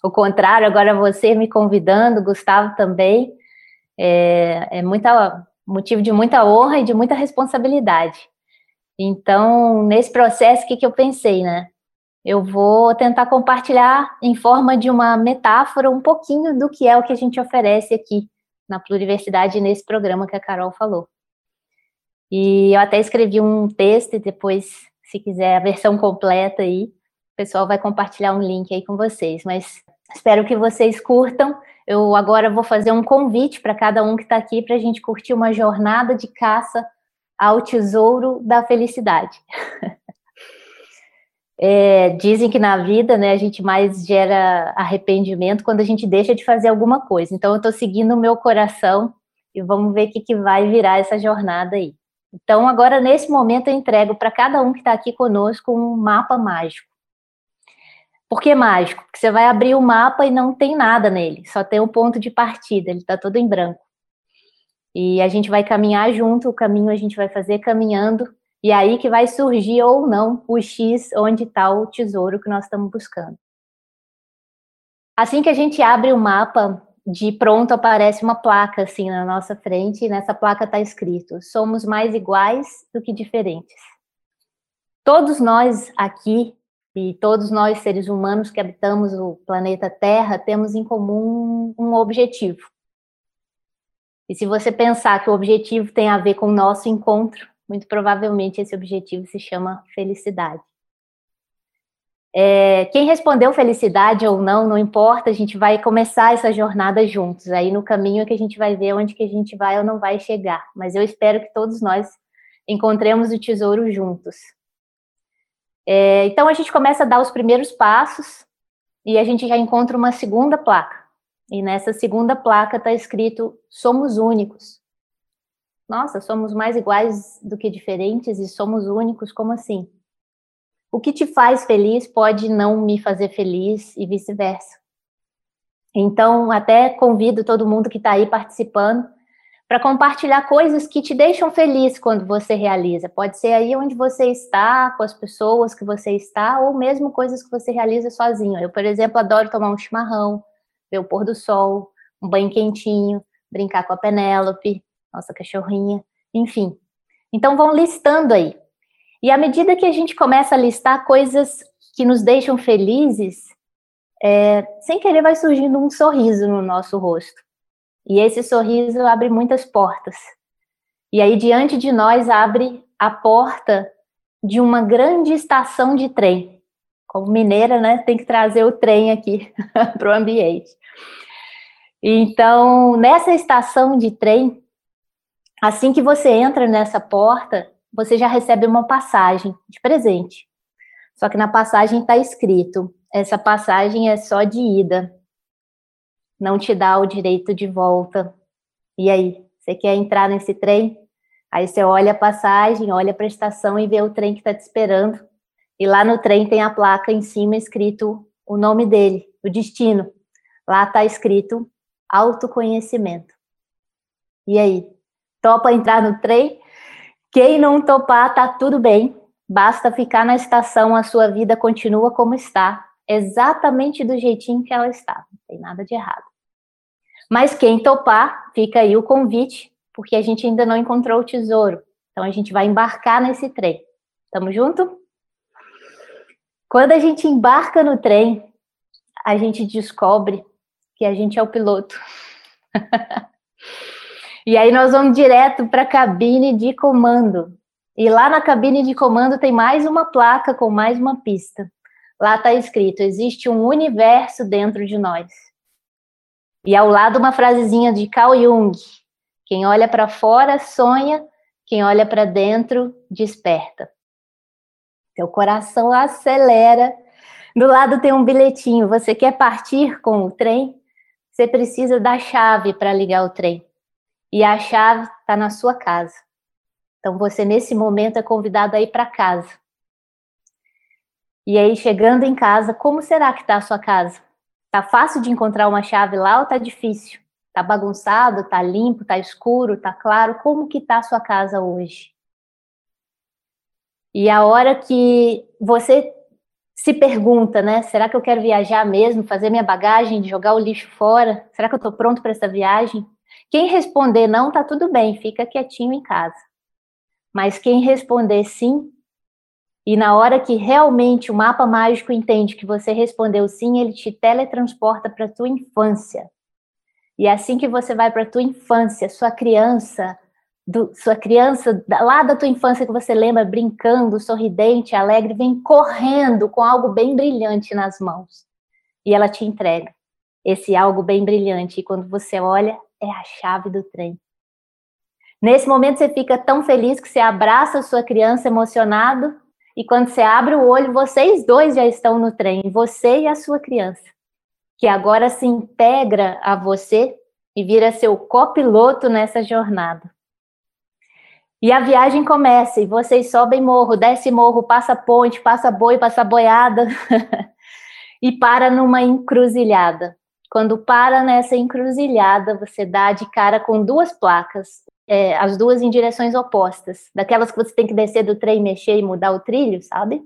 o contrário, agora você me convidando, Gustavo também. É, é muita, motivo de muita honra e de muita responsabilidade. Então, nesse processo, o que, que eu pensei, né? Eu vou tentar compartilhar em forma de uma metáfora um pouquinho do que é o que a gente oferece aqui na Pluriversidade nesse programa que a Carol falou. E eu até escrevi um texto e depois, se quiser a versão completa aí, o pessoal vai compartilhar um link aí com vocês. Mas espero que vocês curtam. Eu agora vou fazer um convite para cada um que está aqui para a gente curtir uma jornada de caça ao tesouro da felicidade. É, dizem que na vida, né, a gente mais gera arrependimento quando a gente deixa de fazer alguma coisa. Então, eu estou seguindo o meu coração e vamos ver o que, que vai virar essa jornada aí. Então, agora, nesse momento, eu entrego para cada um que está aqui conosco um mapa mágico. Por que mágico? Porque você vai abrir o mapa e não tem nada nele, só tem um ponto de partida, ele está todo em branco. E a gente vai caminhar junto, o caminho a gente vai fazer caminhando e aí que vai surgir ou não o X onde está o tesouro que nós estamos buscando. Assim que a gente abre o mapa, de pronto aparece uma placa assim na nossa frente, e nessa placa está escrito: somos mais iguais do que diferentes. todos nós aqui e todos nós seres humanos que habitamos o planeta Terra temos em comum um objetivo. E se você pensar que o objetivo tem a ver com o nosso encontro, muito provavelmente esse objetivo se chama felicidade. É, quem respondeu felicidade ou não, não importa, a gente vai começar essa jornada juntos. Aí no caminho é que a gente vai ver onde que a gente vai ou não vai chegar. Mas eu espero que todos nós encontremos o tesouro juntos. É, então a gente começa a dar os primeiros passos e a gente já encontra uma segunda placa. E nessa segunda placa está escrito: somos únicos. Nossa, somos mais iguais do que diferentes e somos únicos, como assim? O que te faz feliz pode não me fazer feliz e vice-versa. Então, até convido todo mundo que está aí participando para compartilhar coisas que te deixam feliz quando você realiza. Pode ser aí onde você está, com as pessoas que você está, ou mesmo coisas que você realiza sozinho. Eu, por exemplo, adoro tomar um chimarrão, ver o pôr do sol, um banho quentinho, brincar com a Penélope, nossa cachorrinha, enfim. Então vão listando aí. E à medida que a gente começa a listar coisas que nos deixam felizes, é, sem querer vai surgindo um sorriso no nosso rosto. E esse sorriso abre muitas portas. E aí, diante de nós, abre a porta de uma grande estação de trem. Como mineira, né, tem que trazer o trem aqui para o ambiente. Então, nessa estação de trem, assim que você entra nessa porta, você já recebe uma passagem de presente. Só que na passagem está escrito: essa passagem é só de ida não te dá o direito de volta. E aí, você quer entrar nesse trem? Aí você olha a passagem, olha para a estação e vê o trem que está te esperando. E lá no trem tem a placa em cima escrito o nome dele, o destino. Lá está escrito autoconhecimento. E aí, topa entrar no trem? Quem não topar, tá tudo bem. Basta ficar na estação, a sua vida continua como está, exatamente do jeitinho que ela está. Não tem nada de errado. Mas quem topar, fica aí o convite, porque a gente ainda não encontrou o tesouro. Então a gente vai embarcar nesse trem. Tamo junto? Quando a gente embarca no trem, a gente descobre que a gente é o piloto. e aí nós vamos direto para a cabine de comando. E lá na cabine de comando tem mais uma placa com mais uma pista. Lá está escrito: existe um universo dentro de nós. E ao lado uma frasezinha de Carl Jung: quem olha para fora sonha, quem olha para dentro desperta. Seu coração acelera. Do lado tem um bilhetinho. Você quer partir com o trem? Você precisa da chave para ligar o trem. E a chave está na sua casa. Então você nesse momento é convidado a ir para casa. E aí chegando em casa, como será que está a sua casa? Tá fácil de encontrar uma chave lá ou tá difícil? Tá bagunçado, tá limpo, tá escuro, tá claro? Como que tá a sua casa hoje? E a hora que você se pergunta, né? Será que eu quero viajar mesmo, fazer minha bagagem, jogar o lixo fora? Será que eu estou pronto para essa viagem? Quem responder não, tá tudo bem, fica quietinho em casa. Mas quem responder sim, e na hora que realmente o mapa mágico entende que você respondeu sim, ele te teletransporta para tua infância. E é assim que você vai para tua infância, sua criança, do, sua criança lá da tua infância que você lembra brincando, sorridente, alegre, vem correndo com algo bem brilhante nas mãos. E ela te entrega esse algo bem brilhante. E quando você olha, é a chave do trem. Nesse momento você fica tão feliz que você abraça a sua criança emocionado e quando você abre o olho, vocês dois já estão no trem, você e a sua criança, que agora se integra a você e vira seu copiloto nessa jornada. E a viagem começa, e vocês sobem morro, desce morro, passa ponte, passa boi, passa boiada, e para numa encruzilhada. Quando para nessa encruzilhada, você dá de cara com duas placas, é, as duas em direções opostas, daquelas que você tem que descer do trem, mexer e mudar o trilho, sabe?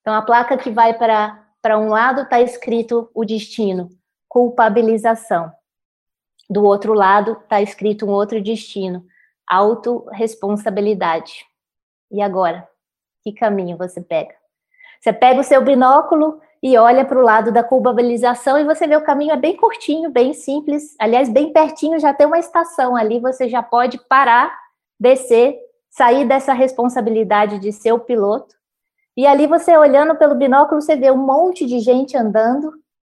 Então, a placa que vai para um lado está escrito o destino, culpabilização. Do outro lado está escrito um outro destino, autorresponsabilidade. E agora? Que caminho você pega? Você pega o seu binóculo e olha para o lado da culpabilização e você vê o caminho é bem curtinho, bem simples. Aliás, bem pertinho já tem uma estação ali, você já pode parar, descer, sair dessa responsabilidade de ser o piloto. E ali você olhando pelo binóculo, você vê um monte de gente andando,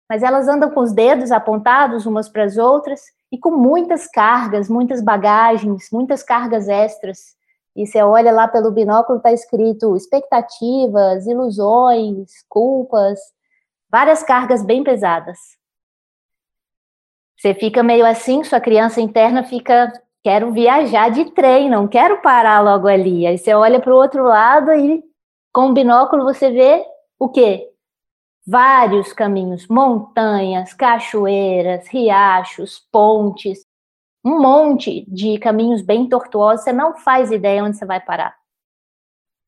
mas elas andam com os dedos apontados umas para as outras e com muitas cargas, muitas bagagens, muitas cargas extras. E você olha lá pelo binóculo, está escrito expectativas, ilusões, culpas, várias cargas bem pesadas. Você fica meio assim, sua criança interna fica, quero viajar de trem, não quero parar logo ali. Aí você olha para o outro lado e com o binóculo você vê o quê? Vários caminhos, montanhas, cachoeiras, riachos, pontes, um monte de caminhos bem tortuosos, você não faz ideia onde você vai parar.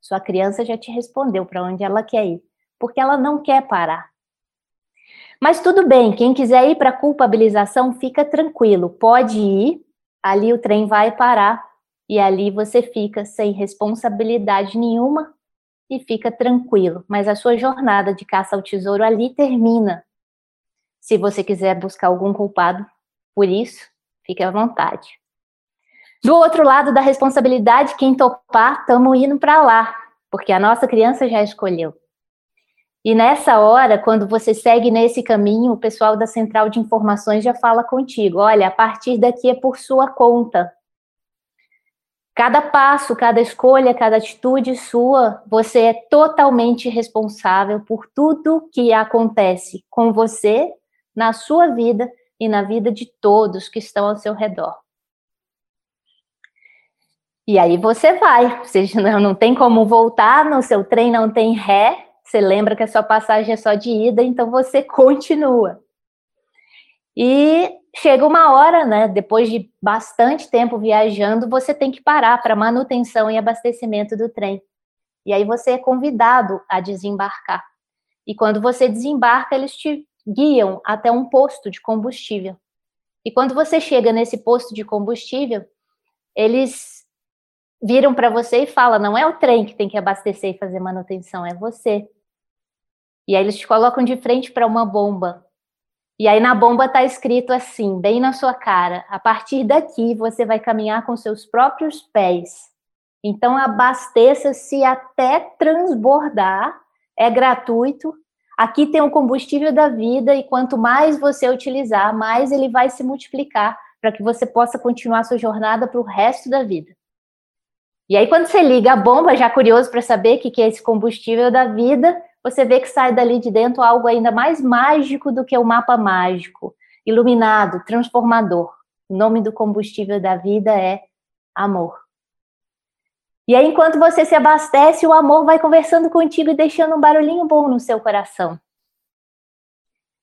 Sua criança já te respondeu para onde ela quer ir, porque ela não quer parar. Mas tudo bem, quem quiser ir para culpabilização, fica tranquilo, pode ir, ali o trem vai parar e ali você fica sem responsabilidade nenhuma e fica tranquilo, mas a sua jornada de caça ao tesouro ali termina. Se você quiser buscar algum culpado por isso, Fique à vontade. Do outro lado da responsabilidade, quem topar, estamos indo para lá, porque a nossa criança já escolheu. E nessa hora, quando você segue nesse caminho, o pessoal da central de informações já fala contigo: olha, a partir daqui é por sua conta. Cada passo, cada escolha, cada atitude sua, você é totalmente responsável por tudo que acontece com você, na sua vida e na vida de todos que estão ao seu redor. E aí você vai, você não tem como voltar, no seu trem não tem ré, você lembra que a sua passagem é só de ida, então você continua. E chega uma hora, né, depois de bastante tempo viajando, você tem que parar para manutenção e abastecimento do trem. E aí você é convidado a desembarcar. E quando você desembarca, eles te guiam até um posto de combustível. E quando você chega nesse posto de combustível, eles viram para você e falam: não é o trem que tem que abastecer e fazer manutenção, é você. E aí eles te colocam de frente para uma bomba. E aí na bomba está escrito assim, bem na sua cara: a partir daqui você vai caminhar com seus próprios pés. Então abasteça-se até transbordar, é gratuito Aqui tem o combustível da vida e quanto mais você utilizar, mais ele vai se multiplicar para que você possa continuar sua jornada para o resto da vida. E aí, quando você liga a bomba, já curioso para saber o que é esse combustível da vida, você vê que sai dali de dentro algo ainda mais mágico do que o mapa mágico, iluminado, transformador. O nome do combustível da vida é amor. E aí, enquanto você se abastece, o amor vai conversando contigo e deixando um barulhinho bom no seu coração.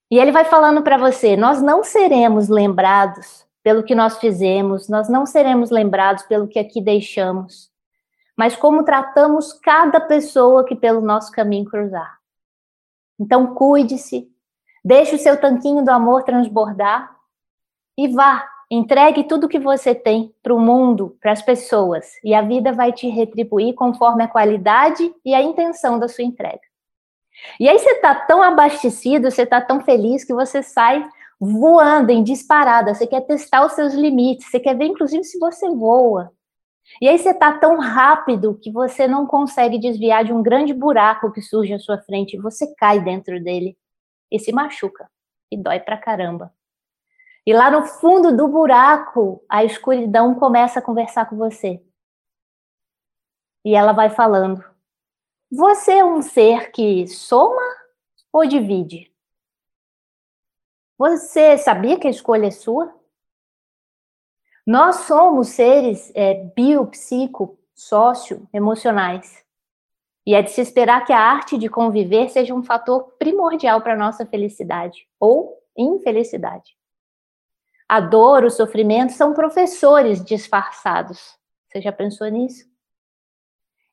E ele vai falando para você: nós não seremos lembrados pelo que nós fizemos, nós não seremos lembrados pelo que aqui deixamos, mas como tratamos cada pessoa que pelo nosso caminho cruzar. Então, cuide-se, deixe o seu tanquinho do amor transbordar e vá Entregue tudo que você tem para o mundo, para as pessoas, e a vida vai te retribuir conforme a qualidade e a intenção da sua entrega. E aí você está tão abastecido, você está tão feliz que você sai voando em disparada, você quer testar os seus limites, você quer ver inclusive se você voa. E aí você está tão rápido que você não consegue desviar de um grande buraco que surge à sua frente, você cai dentro dele e se machuca e dói pra caramba. E lá no fundo do buraco, a escuridão começa a conversar com você. E ela vai falando: Você é um ser que soma ou divide? Você sabia que a escolha é sua? Nós somos seres é, biopsico, sócio, emocionais. E é de se esperar que a arte de conviver seja um fator primordial para a nossa felicidade ou infelicidade. A dor, o sofrimento são professores disfarçados. Você já pensou nisso?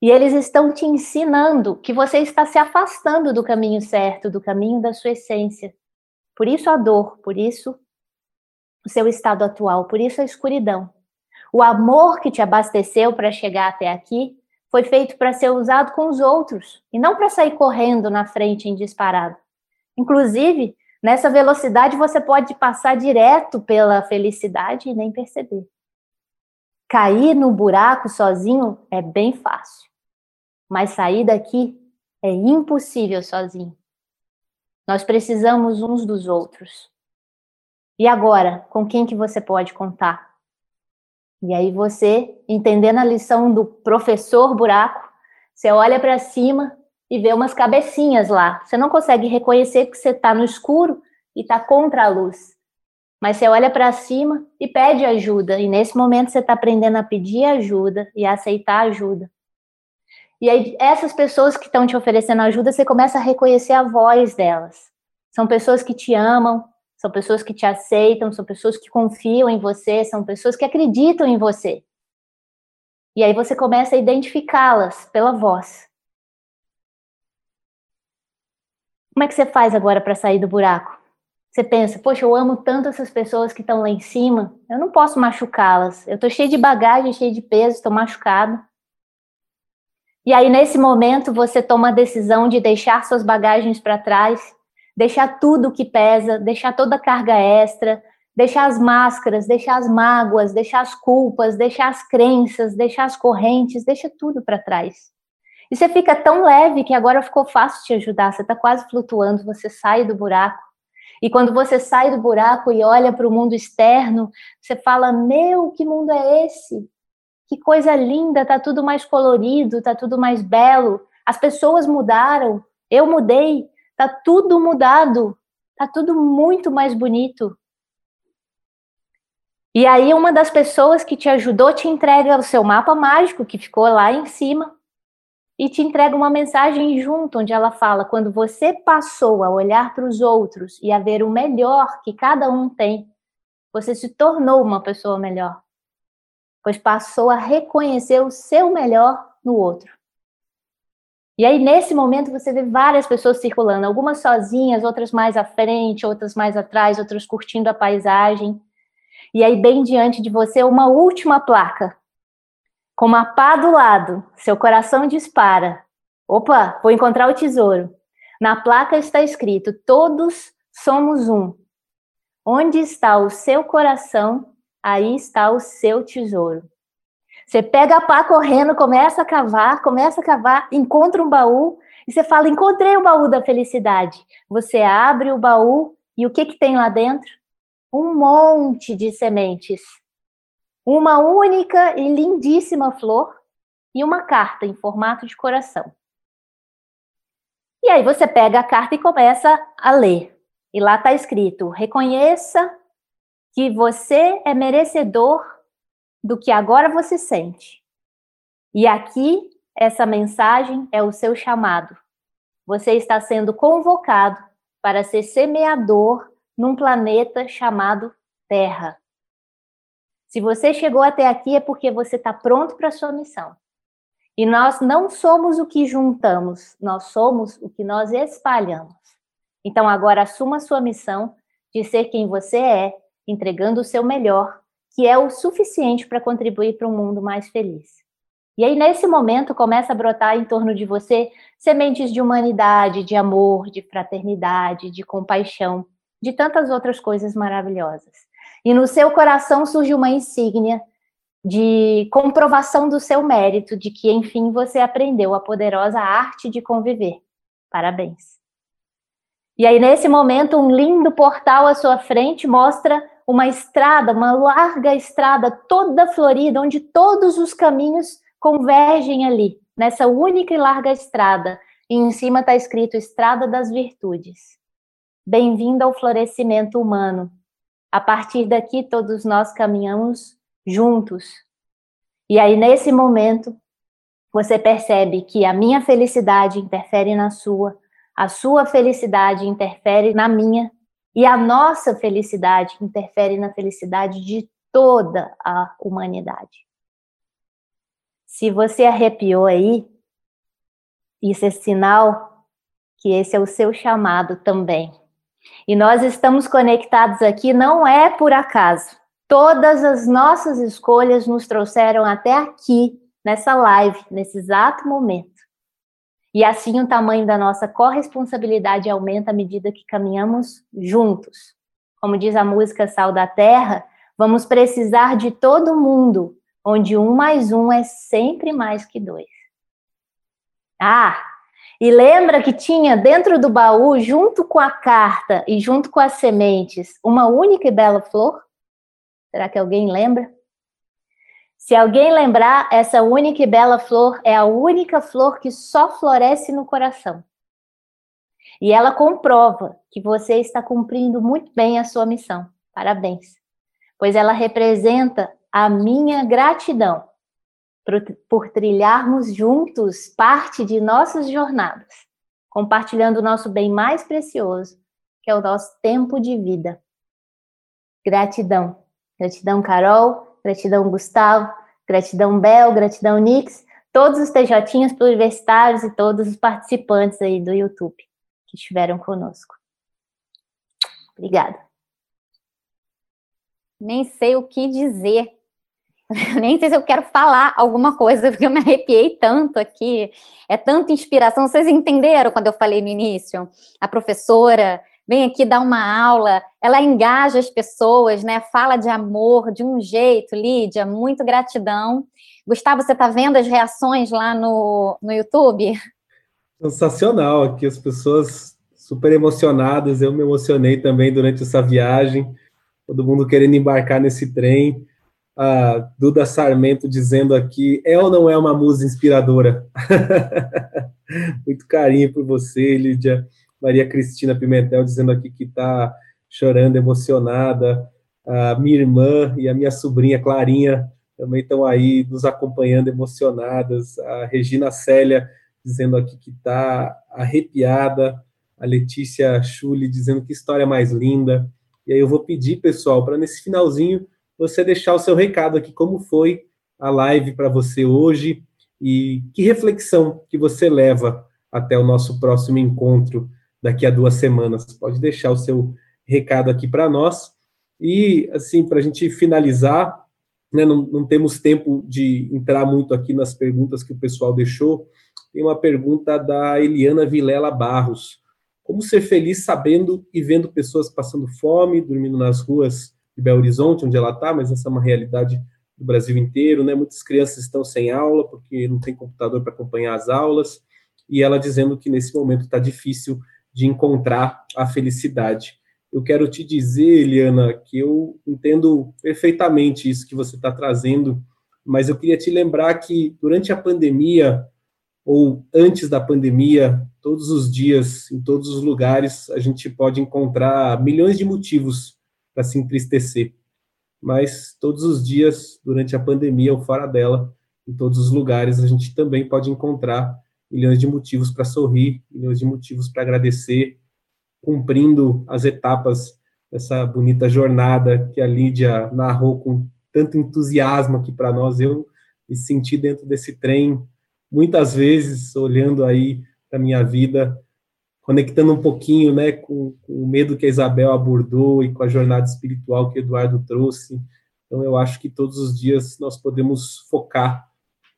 E eles estão te ensinando que você está se afastando do caminho certo, do caminho da sua essência. Por isso a dor, por isso o seu estado atual, por isso a escuridão. O amor que te abasteceu para chegar até aqui foi feito para ser usado com os outros e não para sair correndo na frente em disparado. Inclusive, nessa velocidade você pode passar direto pela felicidade e nem perceber. Cair no buraco sozinho é bem fácil, mas sair daqui é impossível sozinho. Nós precisamos uns dos outros. E agora, com quem que você pode contar? E aí você, entendendo a lição do professor buraco, você olha para cima e vê umas cabecinhas lá. Você não consegue reconhecer que você está no escuro e está contra a luz. Mas você olha para cima e pede ajuda. E nesse momento você está aprendendo a pedir ajuda e a aceitar ajuda. E aí, essas pessoas que estão te oferecendo ajuda, você começa a reconhecer a voz delas. São pessoas que te amam, são pessoas que te aceitam, são pessoas que confiam em você, são pessoas que acreditam em você. E aí você começa a identificá-las pela voz. Como é que você faz agora para sair do buraco? Você pensa, poxa, eu amo tanto essas pessoas que estão lá em cima, eu não posso machucá-las. Eu estou cheio de bagagem, cheio de peso, estou machucado. E aí, nesse momento, você toma a decisão de deixar suas bagagens para trás, deixar tudo que pesa, deixar toda a carga extra, deixar as máscaras, deixar as mágoas, deixar as culpas, deixar as crenças, deixar as correntes, deixa tudo para trás. E você fica tão leve que agora ficou fácil te ajudar, você está quase flutuando, você sai do buraco. E quando você sai do buraco e olha para o mundo externo, você fala: Meu, que mundo é esse? que coisa linda, tá tudo mais colorido, tá tudo mais belo. As pessoas mudaram, eu mudei, tá tudo mudado, tá tudo muito mais bonito. E aí uma das pessoas que te ajudou te entrega o seu mapa mágico que ficou lá em cima e te entrega uma mensagem junto onde ela fala quando você passou a olhar para os outros e a ver o melhor que cada um tem, você se tornou uma pessoa melhor pois passou a reconhecer o seu melhor no outro. E aí, nesse momento, você vê várias pessoas circulando, algumas sozinhas, outras mais à frente, outras mais atrás, outras curtindo a paisagem. E aí, bem diante de você, uma última placa, com uma pá do lado, seu coração dispara. Opa, vou encontrar o tesouro. Na placa está escrito: Todos somos um. Onde está o seu coração, aí está o seu tesouro. Você pega a pá correndo, começa a cavar, começa a cavar, encontra um baú e você fala: Encontrei o baú da felicidade. Você abre o baú e o que, que tem lá dentro? Um monte de sementes. Uma única e lindíssima flor e uma carta em formato de coração. E aí você pega a carta e começa a ler. E lá está escrito: reconheça que você é merecedor do que agora você sente. E aqui, essa mensagem é o seu chamado. Você está sendo convocado para ser semeador num planeta chamado Terra. Se você chegou até aqui é porque você está pronto para a sua missão. E nós não somos o que juntamos, nós somos o que nós espalhamos. Então agora assuma a sua missão de ser quem você é entregando o seu melhor, que é o suficiente para contribuir para um mundo mais feliz. E aí, nesse momento, começa a brotar em torno de você sementes de humanidade, de amor, de fraternidade, de compaixão, de tantas outras coisas maravilhosas. E no seu coração surge uma insígnia de comprovação do seu mérito, de que, enfim, você aprendeu a poderosa arte de conviver. Parabéns. E aí, nesse momento, um lindo portal à sua frente mostra uma estrada, uma larga estrada toda florida, onde todos os caminhos convergem ali, nessa única e larga estrada. E em cima está escrito Estrada das Virtudes. Bem-vindo ao florescimento humano. A partir daqui, todos nós caminhamos juntos. E aí, nesse momento, você percebe que a minha felicidade interfere na sua, a sua felicidade interfere na minha, e a nossa felicidade interfere na felicidade de toda a humanidade. Se você arrepiou aí, isso é sinal que esse é o seu chamado também. E nós estamos conectados aqui não é por acaso. Todas as nossas escolhas nos trouxeram até aqui, nessa live, nesse exato momento. E assim o tamanho da nossa corresponsabilidade aumenta à medida que caminhamos juntos. Como diz a música Sal da Terra, vamos precisar de todo mundo, onde um mais um é sempre mais que dois. Ah, e lembra que tinha dentro do baú, junto com a carta e junto com as sementes, uma única e bela flor? Será que alguém lembra? Se alguém lembrar, essa única e bela flor é a única flor que só floresce no coração. E ela comprova que você está cumprindo muito bem a sua missão. Parabéns. Pois ela representa a minha gratidão por, trilharmos juntos parte de nossas jornadas, compartilhando o nosso bem mais precioso, que é o nosso tempo de vida. Gratidão. Gratidão, Carol. Gratidão, Gustavo. Gratidão, Bel. Gratidão, Nix. Todos os TJinhas universitários e todos os participantes aí do YouTube que estiveram conosco. Obrigada. Nem sei o que dizer. Nem sei se eu quero falar alguma coisa, porque eu me arrepiei tanto aqui. É tanta inspiração. Vocês entenderam quando eu falei no início? A professora vem aqui dar uma aula, ela engaja as pessoas, né? Fala de amor de um jeito, Lídia, muito gratidão. Gustavo, você está vendo as reações lá no, no YouTube? Sensacional, aqui as pessoas super emocionadas, eu me emocionei também durante essa viagem, todo mundo querendo embarcar nesse trem. A Duda Sarmento dizendo aqui, é ou não é uma musa inspiradora? Muito carinho por você, Lídia. Maria Cristina Pimentel dizendo aqui que está chorando, emocionada. A minha irmã e a minha sobrinha Clarinha também estão aí nos acompanhando, emocionadas. A Regina Célia dizendo aqui que está arrepiada. A Letícia Chuli dizendo que história mais linda. E aí eu vou pedir, pessoal, para nesse finalzinho você deixar o seu recado aqui, como foi a live para você hoje e que reflexão que você leva até o nosso próximo encontro daqui a duas semanas. Pode deixar o seu recado aqui para nós. E, assim, para a gente finalizar, né, não, não, temos tempo de entrar muito aqui nas perguntas que o pessoal deixou. Tem uma pergunta da Eliana Vilela Barros. Como ser feliz sabendo e vendo pessoas passando fome, dormindo nas ruas de Belo Horizonte, onde ela está, mas essa é uma realidade do Brasil inteiro, né? Muitas crianças estão sem aula porque não tem computador para acompanhar as aulas, e ela dizendo que nesse momento está difícil de encontrar a felicidade. Eu quero te dizer, Eliana, que eu entendo perfeitamente isso que você está trazendo, mas eu queria te lembrar que durante a pandemia, ou antes da pandemia, todos os dias, em todos os lugares, a gente pode encontrar milhões de motivos para se entristecer. Mas todos os dias, durante a pandemia ou fora dela, em todos os lugares, a gente também pode encontrar milhões de motivos para sorrir, milhões de motivos para agradecer, cumprindo as etapas dessa bonita jornada que a Lídia narrou com tanto entusiasmo aqui para nós. Eu me senti dentro desse trem muitas vezes, olhando aí para minha vida, conectando um pouquinho né, com, com, o medo que a Isabel abordou e com a jornada espiritual que o Eduardo trouxe. Então, eu acho que todos os dias nós podemos focar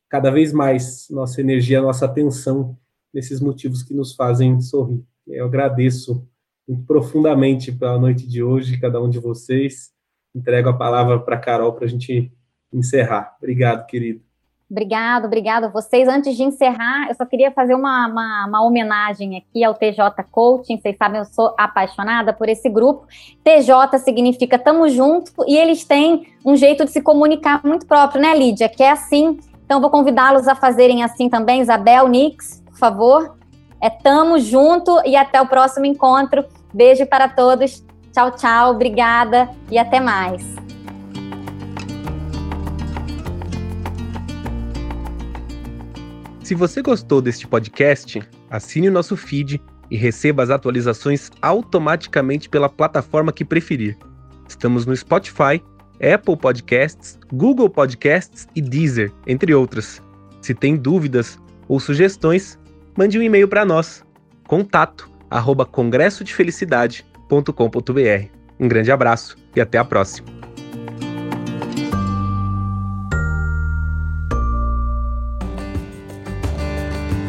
cada vez mais nossa energia, nossa atenção nesses motivos que nos fazem sorrir. Eu agradeço muito profundamente pela noite de hoje, cada um de vocês. Entrego a palavra para a Carol para a gente encerrar. Obrigado, querido. Obrigado, obrigado a vocês. Antes de encerrar, eu só queria fazer uma, uma, uma, homenagem aqui ao TJ Coaching. Vocês sabem, eu sou apaixonada por esse grupo. TJ significa tamo junto e eles têm um jeito de se comunicar muito próprio, né, Lídia? Que é assim, então, vou convidá-los a fazerem assim também. Isabel, Nix, por favor. É tamo junto e até o próximo encontro. Beijo para todos. Tchau, tchau. Obrigada e até mais. Se você gostou deste podcast, assine o nosso feed e receba as atualizações automaticamente pela plataforma que preferir. Estamos no Spotify Apple Podcasts, Google Podcasts e Deezer, entre outras. Se tem dúvidas ou sugestões, mande um e-mail para nós. Contato arroba congressodefelicidade.com.br. Um grande abraço e até a próxima.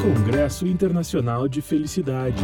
Congresso Internacional de Felicidade.